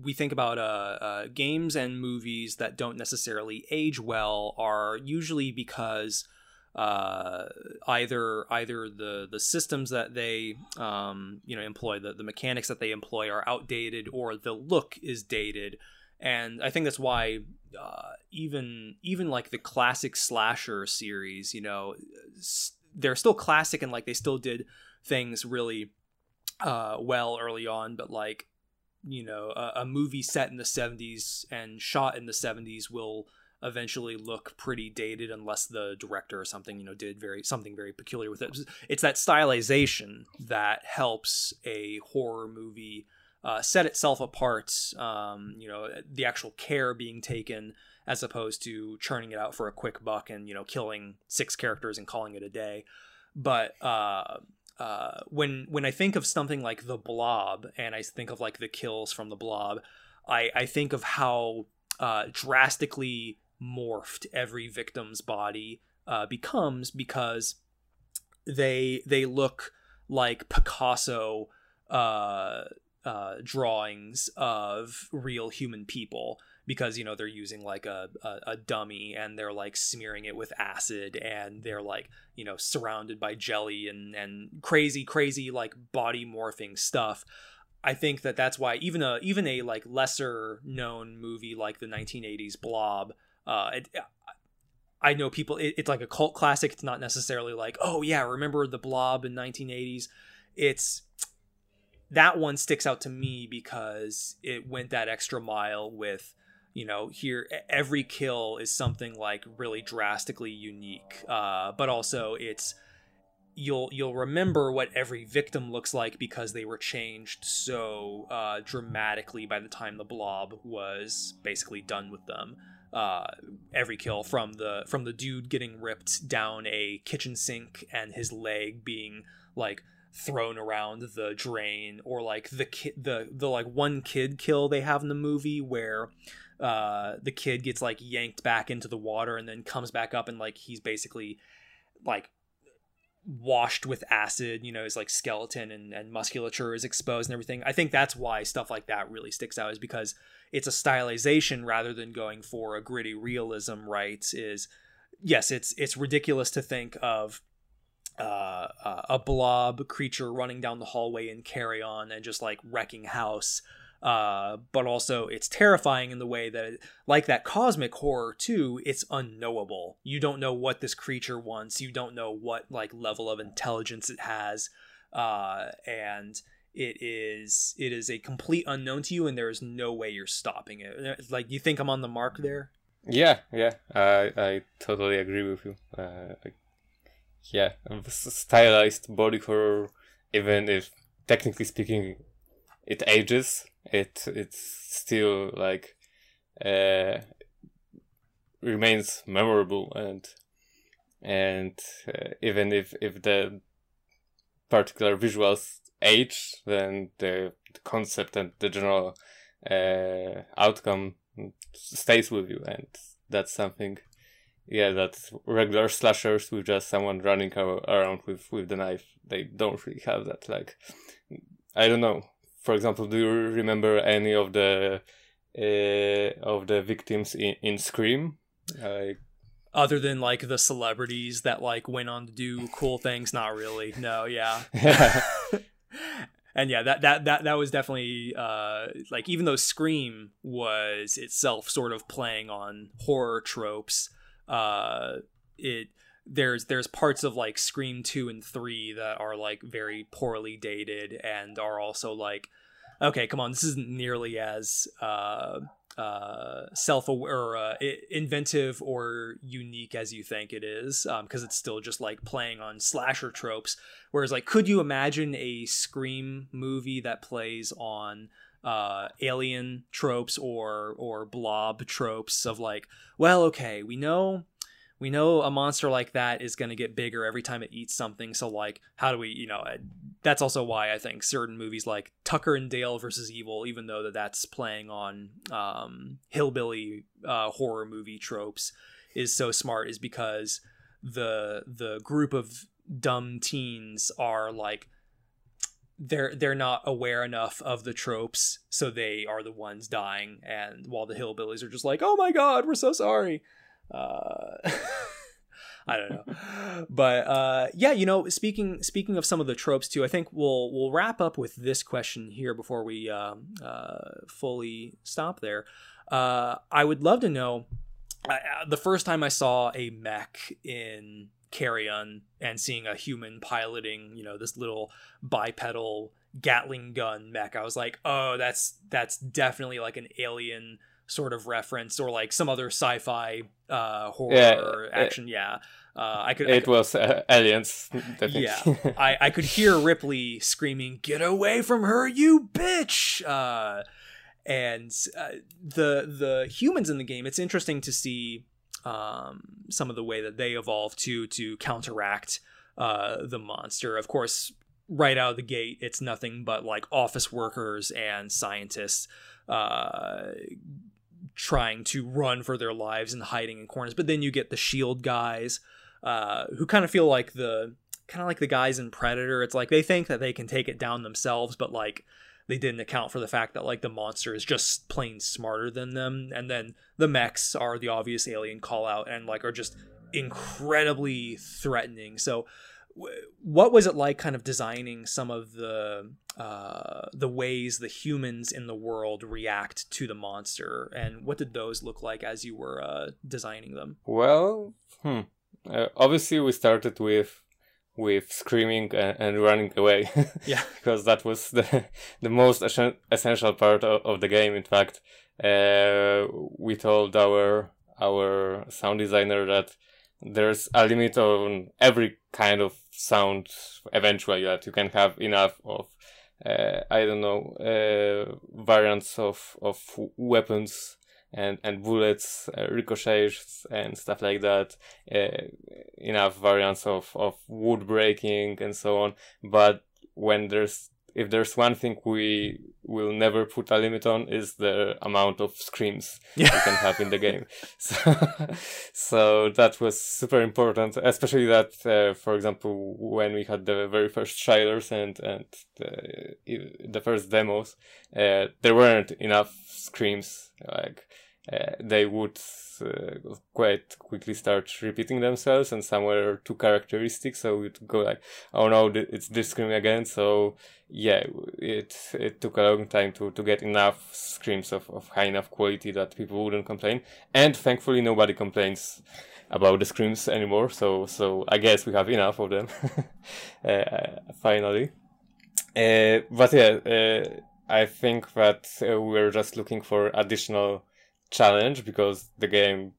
[SPEAKER 1] we think about uh, uh, games and movies that don't necessarily age well are usually because uh, either either the the systems that they um, you know employ the, the mechanics that they employ are outdated or the look is dated. And I think that's why uh, even even like the classic slasher series, you know, they're still classic and like they still did things really uh, well early on, but like you know a, a, movie set in the 70s and shot in the 70s will eventually look pretty dated unless the director or something you know did very something very peculiar with it. It's that stylization that helps a horror movie uh, set itself apart um, you know the actual care being taken as opposed to churning it out for a quick buck and you know killing six characters and calling it a day. But uh, uh, when when I think of something like the Blob and I think of like the kills from the Blob, I I think of how uh, drastically morphed every victim's body uh, becomes because they they look like Picasso uh, uh, drawings of real human people because you know they're using like a, a, a, dummy and they're like smearing it with acid and they're like you know surrounded by jelly and and crazy crazy like body morphing stuff i think that that's why even a even a like lesser known movie like the 1980s blob uh it, I know people. It, it's like a cult classic. It's not necessarily like, oh yeah, remember the Blob in 1980s. It's that one sticks out to me because it went that extra mile with you know here every kill is something like really drastically unique uh, but also it's you'll you'll remember what every victim looks like because they were changed so uh, dramatically by the time the blob was basically done with them. Uh, every kill from the from the dude getting ripped down a kitchen sink and his leg being like thrown around the drain or like the kid the the like one kid kill they have in the movie where uh the kid gets like yanked back into the water and then comes back up and like he's basically like washed with acid you know his like skeleton and, and musculature is exposed and everything. I think that's why stuff like that really sticks out is because it's a stylization rather than going for a gritty realism right is yes it's it's ridiculous to think of uh, a blob creature running down the hallway in Carrion and just like wrecking house uh, but also it's terrifying in the way that it, like that cosmic horror too it's unknowable. You don't know what this creature wants. You don't know what like level of intelligence it has. Uh, and it is it is a complete unknown to you and there is no way you're stopping it. Like you think i'm on the mark there?
[SPEAKER 2] Yeah yeah. I i totally agree with you. Uh, yeah stylized body horror even if technically speaking it ages it it's still like uh remains memorable and and uh, even if if the particular visuals age, then the, the concept and the general uh, outcome stays with you, and that's something. Yeah, that regular slashers with just someone running around with with the knife, they don't really have that. Like, I don't know. For example, do you remember any of the uh, of the victims in, in Scream? Like,
[SPEAKER 1] other than like the celebrities that like went on to do cool things? Not really. No yeah. And yeah, that that that that was definitely uh, like even though Scream was itself sort of playing on horror tropes, uh, it there's there's parts of like Scream two and three that are like very poorly dated and are also like, okay, come on, this isn't nearly as uh, uh, self or uh, inventive or unique as you think it is because um, it's still just like playing on slasher tropes. Whereas like could you imagine a scream movie that plays on uh, alien tropes or or blob tropes of like well okay we know we know a monster like that is going to get bigger every time it eats something so like how do we you know that's also why i think certain movies like tucker and dale versus evil even though that that's playing on um, hillbilly uh, horror movie tropes is so smart is because the the group of dumb teens are like they're they're not aware enough of the tropes so they are the ones dying and while the hillbillies are just like oh my god we're so sorry uh, I don't know, but uh, yeah, you know, speaking speaking of some of the tropes too, I think we'll we'll wrap up with this question here before we uh, uh, fully stop there. Uh, I would love to know uh, the first time I saw a mech in Carrion and seeing a human piloting, you know, this little bipedal Gatling gun mech, I was like, oh, that's that's definitely like an alien sort of reference or like some other sci-fi uh horror yeah, action it, yeah. Uh i could
[SPEAKER 2] it
[SPEAKER 1] I could,
[SPEAKER 2] was uh, aliens
[SPEAKER 1] yeah. I i could hear ripley screaming get away from her you bitch! Uh and uh, the the humans in the game it's interesting to see um some of the way that they evolve to to counteract uh the monster. Of course right out of the gate it's nothing but like office workers and scientists uh trying to run for their lives and hiding in corners. But then you get the shield guys uh, who kind of feel like the kind of like the guys in Predator. It's like they think that they can take it down themselves, but like they didn't account for the fact that like the monster is just plain smarter than them. And then the mechs are the obvious alien call out and like are just incredibly threatening. So what was it like kind of designing some of the uh, the ways the humans in the world react to the monster and what did those look like as you were uh, designing them
[SPEAKER 2] well hmm. uh, obviously we started with with screaming and, and running away.
[SPEAKER 1] Yeah.
[SPEAKER 2] because that was the the most essen- essential part of, of the game. In fact, uh, we told our our sound designer that there's a limit on every kind of sound eventually that you can have enough of I don't know uh, variants of of weapons and and bullets, uh, ricochets and stuff like that. Uh, enough variants of of wood breaking and so on. But when there's if there's one thing we will never put a limit on is the amount of screams
[SPEAKER 1] Yeah.
[SPEAKER 2] you can have in the game. So, so that was super important, especially that, uh, for example, when we had the very first trailers and and the, the first demos, uh, there weren't enough screams. Like uh, they would uh, quite quickly start repeating themselves, and some were too characteristic. So we'd go like, "Oh no, it's this scream again." So yeah, it it took a long time to, to get enough screams of, of high enough quality that people wouldn't complain. And thankfully, nobody complains about the screams anymore. So so I guess we have enough of them. uh, finally, uh, but yeah, uh, I think that we're just looking for additional challenge because the game,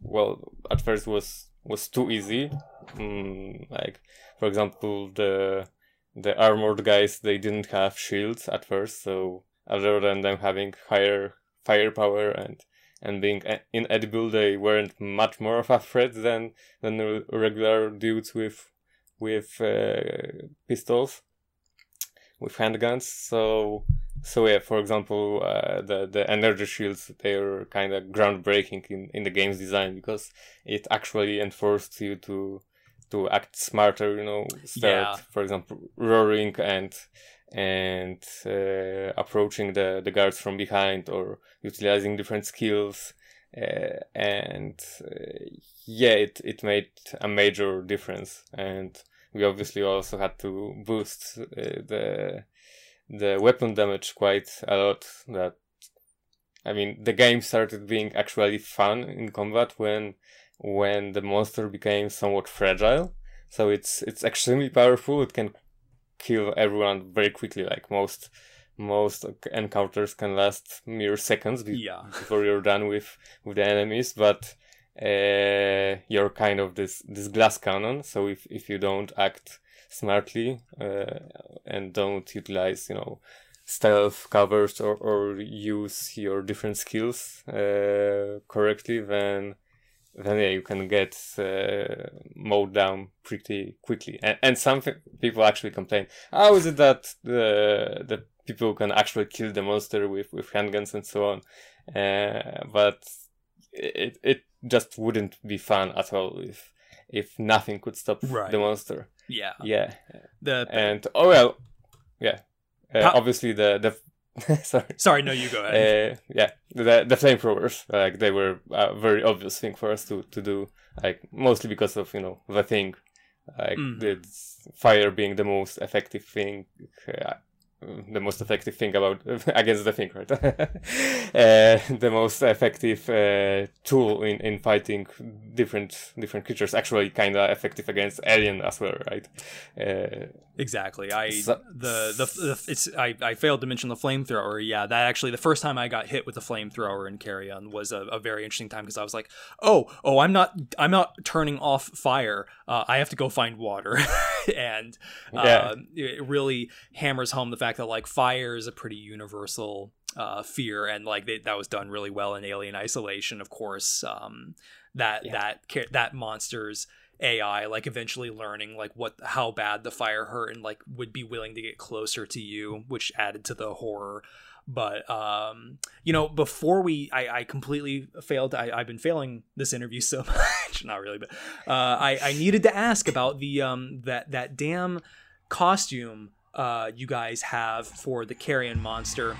[SPEAKER 2] well, at first was was too easy. Mm, like for example, the the armored guys they didn't have shields at first, so other than them having higher firepower and and being inedible, they weren't much more of a threat than than regular dudes with with uh, pistols, with handguns. So so yeah, for example, uh, the the energy shields they were kind of groundbreaking in in the game's design because it actually enforced you to to act smarter. You know, start
[SPEAKER 1] Yeah.
[SPEAKER 2] for example roaring and and uh, approaching the the guards from behind or utilizing different skills. Uh, and uh, yeah, it, it made a major difference, and we obviously also had to boost uh, the the weapon damage quite a lot. That I mean, the game started being actually fun in combat when when the monster became somewhat fragile. So it's it's extremely powerful. It can kill everyone very quickly. Like most most encounters can last mere seconds be-
[SPEAKER 1] Yeah.
[SPEAKER 2] before you're done with with the enemies. But uh, you're kind of this this glass cannon. So if if you don't act smartly uh, and don't utilize you know stealth covers or, or use your different skills uh, correctly then then yeah, you can get uh, mowed down pretty quickly. And, and some people actually complain how is it that the the people can actually kill the monster with with handguns and so on? Uh, but it it just wouldn't be fun at all if if nothing could stop
[SPEAKER 1] Right.
[SPEAKER 2] the monster
[SPEAKER 1] Yeah.
[SPEAKER 2] yeah
[SPEAKER 1] The
[SPEAKER 2] and oh well yeah uh,
[SPEAKER 1] How-
[SPEAKER 2] obviously the the sorry
[SPEAKER 1] sorry, no, you go ahead.
[SPEAKER 2] uh, yeah the the flamethrowers like they were a very obvious thing for us to to do like mostly because of you know the thing like
[SPEAKER 1] Mhm.
[SPEAKER 2] the fire being the most effective thing uh, the most effective thing about against the thing right uh, the most effective uh, tool in, in fighting different different creatures actually kind of effective against alien as well right uh,
[SPEAKER 1] Exactly. I
[SPEAKER 2] So-
[SPEAKER 1] the, the the it's I, I failed to mention the flamethrower. Yeah, that actually the first time I got hit with the flamethrower in Carrion was a, a very interesting time because I was like, oh oh I'm not I'm not turning off fire. Uh, I have to go find water, and uh,
[SPEAKER 2] Yeah.
[SPEAKER 1] it really hammers home the fact that like fire is a pretty universal uh, fear, and like they, that was done really well in Alien Isolation, of course. Um, that
[SPEAKER 2] Yeah.
[SPEAKER 1] that that monsters AI like eventually learning like what how bad the fire hurt and like would be willing to get closer to you, which added to the horror. But um, you know, before we, I, I completely failed. I, I've been failing this interview so much, not really, but uh, I, I needed to ask about the um that that damn costume uh you guys have for the carrion monster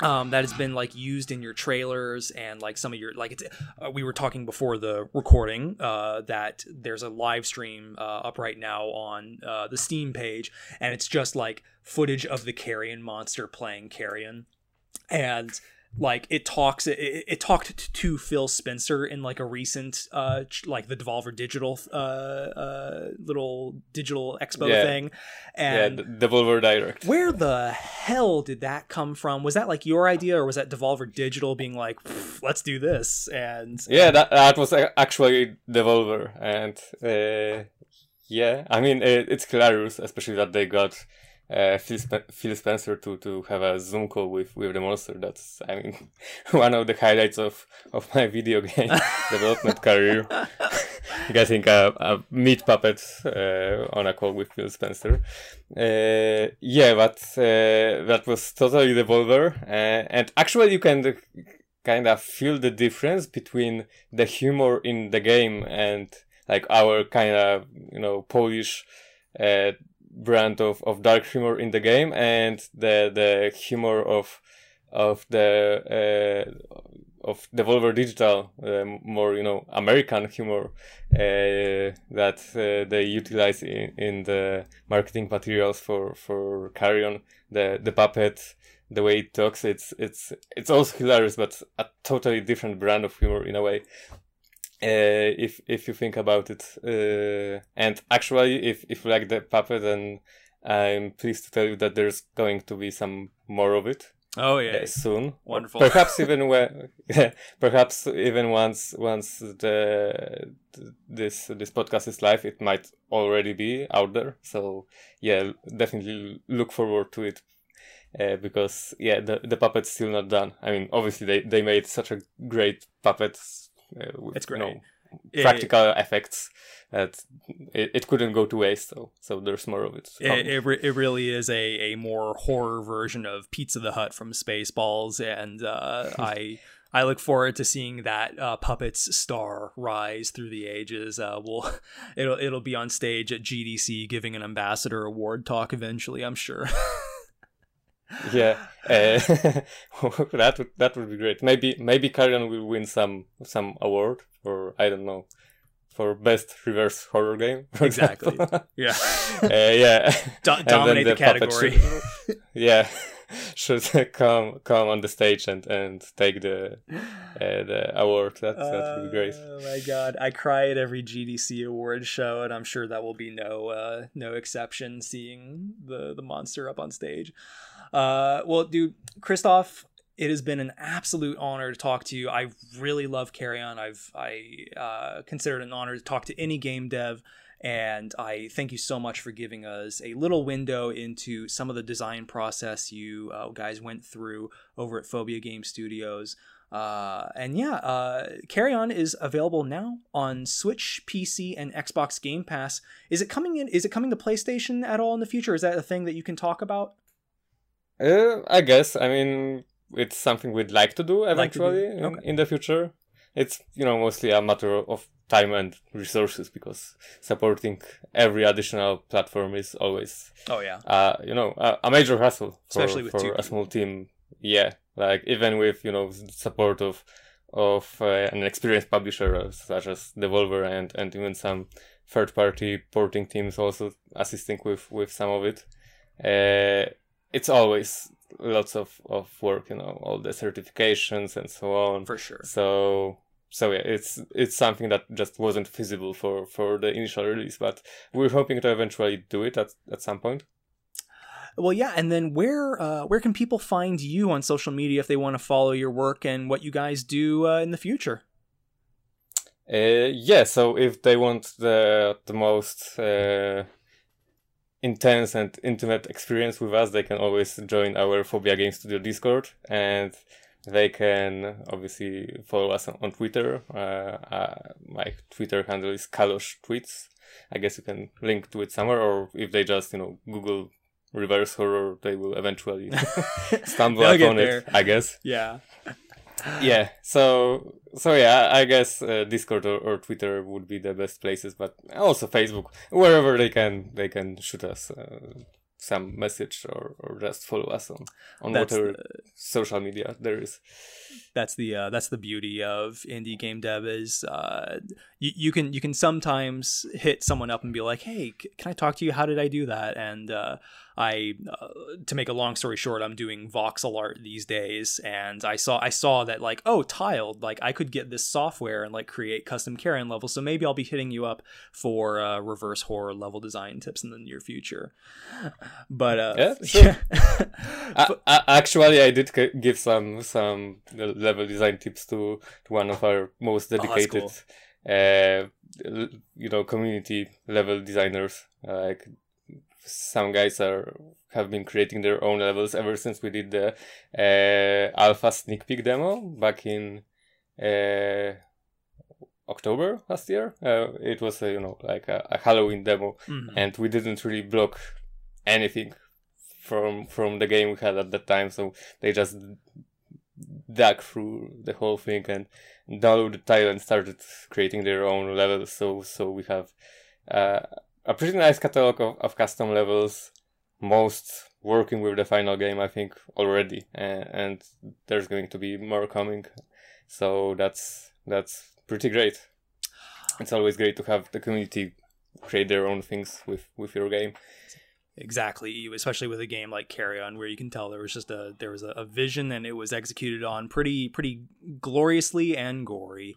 [SPEAKER 1] um that has been like used in your trailers and like some of your like it's uh, we were talking before the recording uh that there's a live stream uh, up right now on uh the steam page and it's just like footage of the carrion monster playing carrion. And like it talks it, it talked to Phil Spencer in like a recent uh like the Devolver Digital uh uh little digital expo
[SPEAKER 2] Yeah.
[SPEAKER 1] thing and
[SPEAKER 2] yeah, Devolver Direct.
[SPEAKER 1] where the hell did that come from was that like your idea or was that Devolver Digital being like let's do this and
[SPEAKER 2] Yeah, that that was actually Devolver, and uh, yeah, I mean it, it's hilarious, especially that they got uh, Phil, Spe- Phil Spencer to, to have a Zoom call with, with the monster. That's I mean one of the highlights of, of my video game development career. Getting a, a meat puppet uh, on a call with Phil Spencer. Uh, yeah, but uh, that was totally Devolver, uh, and actually you can kind of feel the difference between the humor in the game and like our kind of you know Polish uh, brand of, of dark humor in the game and the the humor of of the uh, of Devolver Digital uh, more you know American humor uh, that uh, they utilize in, in the marketing materials for for Carrion the the puppet the way it talks it's it's it's also hilarious but a totally different brand of humor in a way uh, if if you think about it uh, and actually if if you like the puppet then i'm pleased to tell you that there's going to be some more of it
[SPEAKER 1] oh
[SPEAKER 2] uh,
[SPEAKER 1] yeah
[SPEAKER 2] soon.
[SPEAKER 1] Wonderful.
[SPEAKER 2] perhaps even when perhaps even once once the this this podcast is live it might already be out there. So yeah definitely look forward to it uh, because yeah the the puppet's still not done. I mean obviously they they made such a great puppet uh, with,
[SPEAKER 1] It's great. It-
[SPEAKER 2] practical effects that it, it couldn't go to waste so so there's more of it
[SPEAKER 1] It, it, re- it really is a, a more horror version of Pizza the Hut from Spaceballs, and uh, I I look forward to seeing that uh, puppet's star rise through the ages. Uh, we'll it'll it'll be on stage at GDC giving an ambassador award talk eventually. I'm sure.
[SPEAKER 2] yeah uh, that would that would be great. Maybe maybe Carrion will win some some award for i don't know for best reverse horror game
[SPEAKER 1] Exactly. yeah,
[SPEAKER 2] uh, yeah.
[SPEAKER 1] Do- dominate the,
[SPEAKER 2] puppet
[SPEAKER 1] category.
[SPEAKER 2] yeah should come come on the stage and and take the uh, the award that that would be great
[SPEAKER 1] Oh my god, I cry at every GDC award show, and I'm sure that will be no uh, no exception. Seeing the the monster up on stage. Uh, well, dude, Krzysztof, it has been an absolute honor to talk to you. I really love Carrion. I've I uh, consider it an honor to talk to any game dev. And I thank you so much for giving us a little window into some of the design process you uh, guys went through over at Phobia Game Studios. Uh, and yeah, uh, Carrion is available now on Switch, PC, and Xbox Game Pass. Is it coming in? Is it coming to PlayStation at all in the future? Is that a thing that you can talk about?
[SPEAKER 2] Uh, I guess. I mean, it's something we'd like to do
[SPEAKER 1] Like to do,
[SPEAKER 2] eventually in,
[SPEAKER 1] okay.
[SPEAKER 2] in the future. It's you know mostly a matter of time and resources because supporting every additional platform is always
[SPEAKER 1] Oh yeah,
[SPEAKER 2] uh you know a, a major hassle for,
[SPEAKER 1] Especially with
[SPEAKER 2] for a small team. Yeah, like even with you know support of of uh, an experienced publisher uh, such as Devolver and and even some third party porting teams also assisting with with some of it. Uh, it's always lots of of work, you know, all the certifications and so on.
[SPEAKER 1] for sure.
[SPEAKER 2] So so yeah, it's it's something that just wasn't feasible for for the initial release, but we're hoping to eventually do it at at some point.
[SPEAKER 1] Well, yeah, and then where uh, where can people find you on social media if they want to follow your work and what you guys do uh, in the future?
[SPEAKER 2] Uh, yeah, so if they want the the most uh, intense and intimate experience with us, they can always join our Phobia Game Studio Discord, and they can obviously follow us on, on Twitter. Uh, uh, my Twitter handle is Kalosh Tweets. I guess you can link to it somewhere, or if they just you know Google reverse horror, they will eventually stumble upon
[SPEAKER 1] there.
[SPEAKER 2] it. I guess
[SPEAKER 1] Yeah.
[SPEAKER 2] yeah so so yeah i guess uh, discord or, or twitter would be the best places but also facebook wherever they can they can shoot us uh, some message or, or just follow us on, on
[SPEAKER 1] That's
[SPEAKER 2] whatever
[SPEAKER 1] the-
[SPEAKER 2] social media there is.
[SPEAKER 1] that's the uh, that's the beauty of indie game dev is uh, you, you can you can sometimes hit someone up and be like hey can i talk to you how did i do that and uh, i uh, to make a long story short i'm doing voxel art these days and i saw i saw that like oh tiled like i could get this software and like create custom Carrion levels so maybe i'll be hitting you up for uh, reverse horror level design tips in the near future but uh
[SPEAKER 2] Yeah, sure.
[SPEAKER 1] But-
[SPEAKER 2] A- a- actually, I did give some some level design tips to, to one of our most
[SPEAKER 1] Oh,
[SPEAKER 2] dedicated, uh, you know, community level designers. Uh, like some guys are have been creating their own levels ever since we did the uh, alpha sneak peek demo back in uh, October last year. Uh, it was a, you know like a, a Halloween demo
[SPEAKER 1] Mhm.
[SPEAKER 2] and we didn't really block anything from from the game we had at that time so they just dug through the whole thing and downloaded the tile and started creating their own levels so so we have uh, a pretty nice catalog of, of custom levels most working with the final game i think already and, and there's going to be more coming. So that's that's pretty great. It's always great to have the community create their own things with with your game.
[SPEAKER 1] Exactly, especially with a game like Carrion, where you can tell there was just a there was a, a vision and it was executed on pretty pretty gloriously and gory.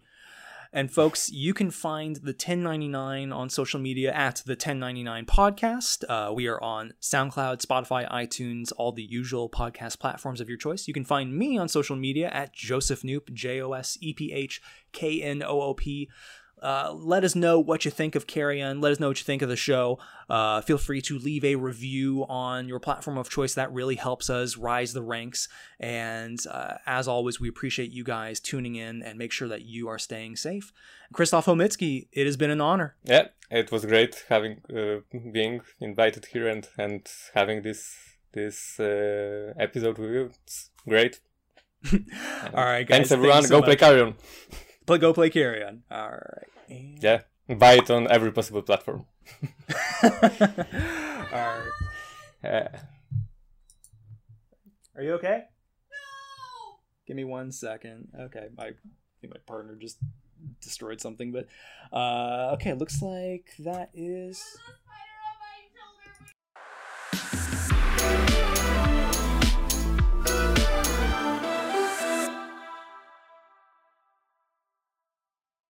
[SPEAKER 1] And folks, you can find the 1099 on social media at the 1099 podcast. Uh, we are on SoundCloud, Spotify, iTunes, all the usual podcast platforms of your choice. You can find me on social media at Joseph Knoop, J O S E P H K N O O P. Uh, let us know what you think of Carrion. Let us know what you think of the show. Uh, feel free to leave a review on your platform of choice. That really helps us rise the ranks. And uh, as always, we appreciate you guys tuning in and make sure that you are staying safe. Krzysztof Chomicki, it has been an honor.
[SPEAKER 2] yeah it was great having uh, being invited here and and having this this uh, episode with you it's great
[SPEAKER 1] All right, guys.
[SPEAKER 2] thanks everyone
[SPEAKER 1] Thank you so
[SPEAKER 2] go play
[SPEAKER 1] much.
[SPEAKER 2] carrion
[SPEAKER 1] Play, go play Carrion. All right. And-
[SPEAKER 2] yeah buy it on every possible platform
[SPEAKER 1] All right.
[SPEAKER 2] uh,
[SPEAKER 1] Are you okay? No. Give me one second. Okay, my I think my partner just destroyed something, but uh, okay. Looks like that is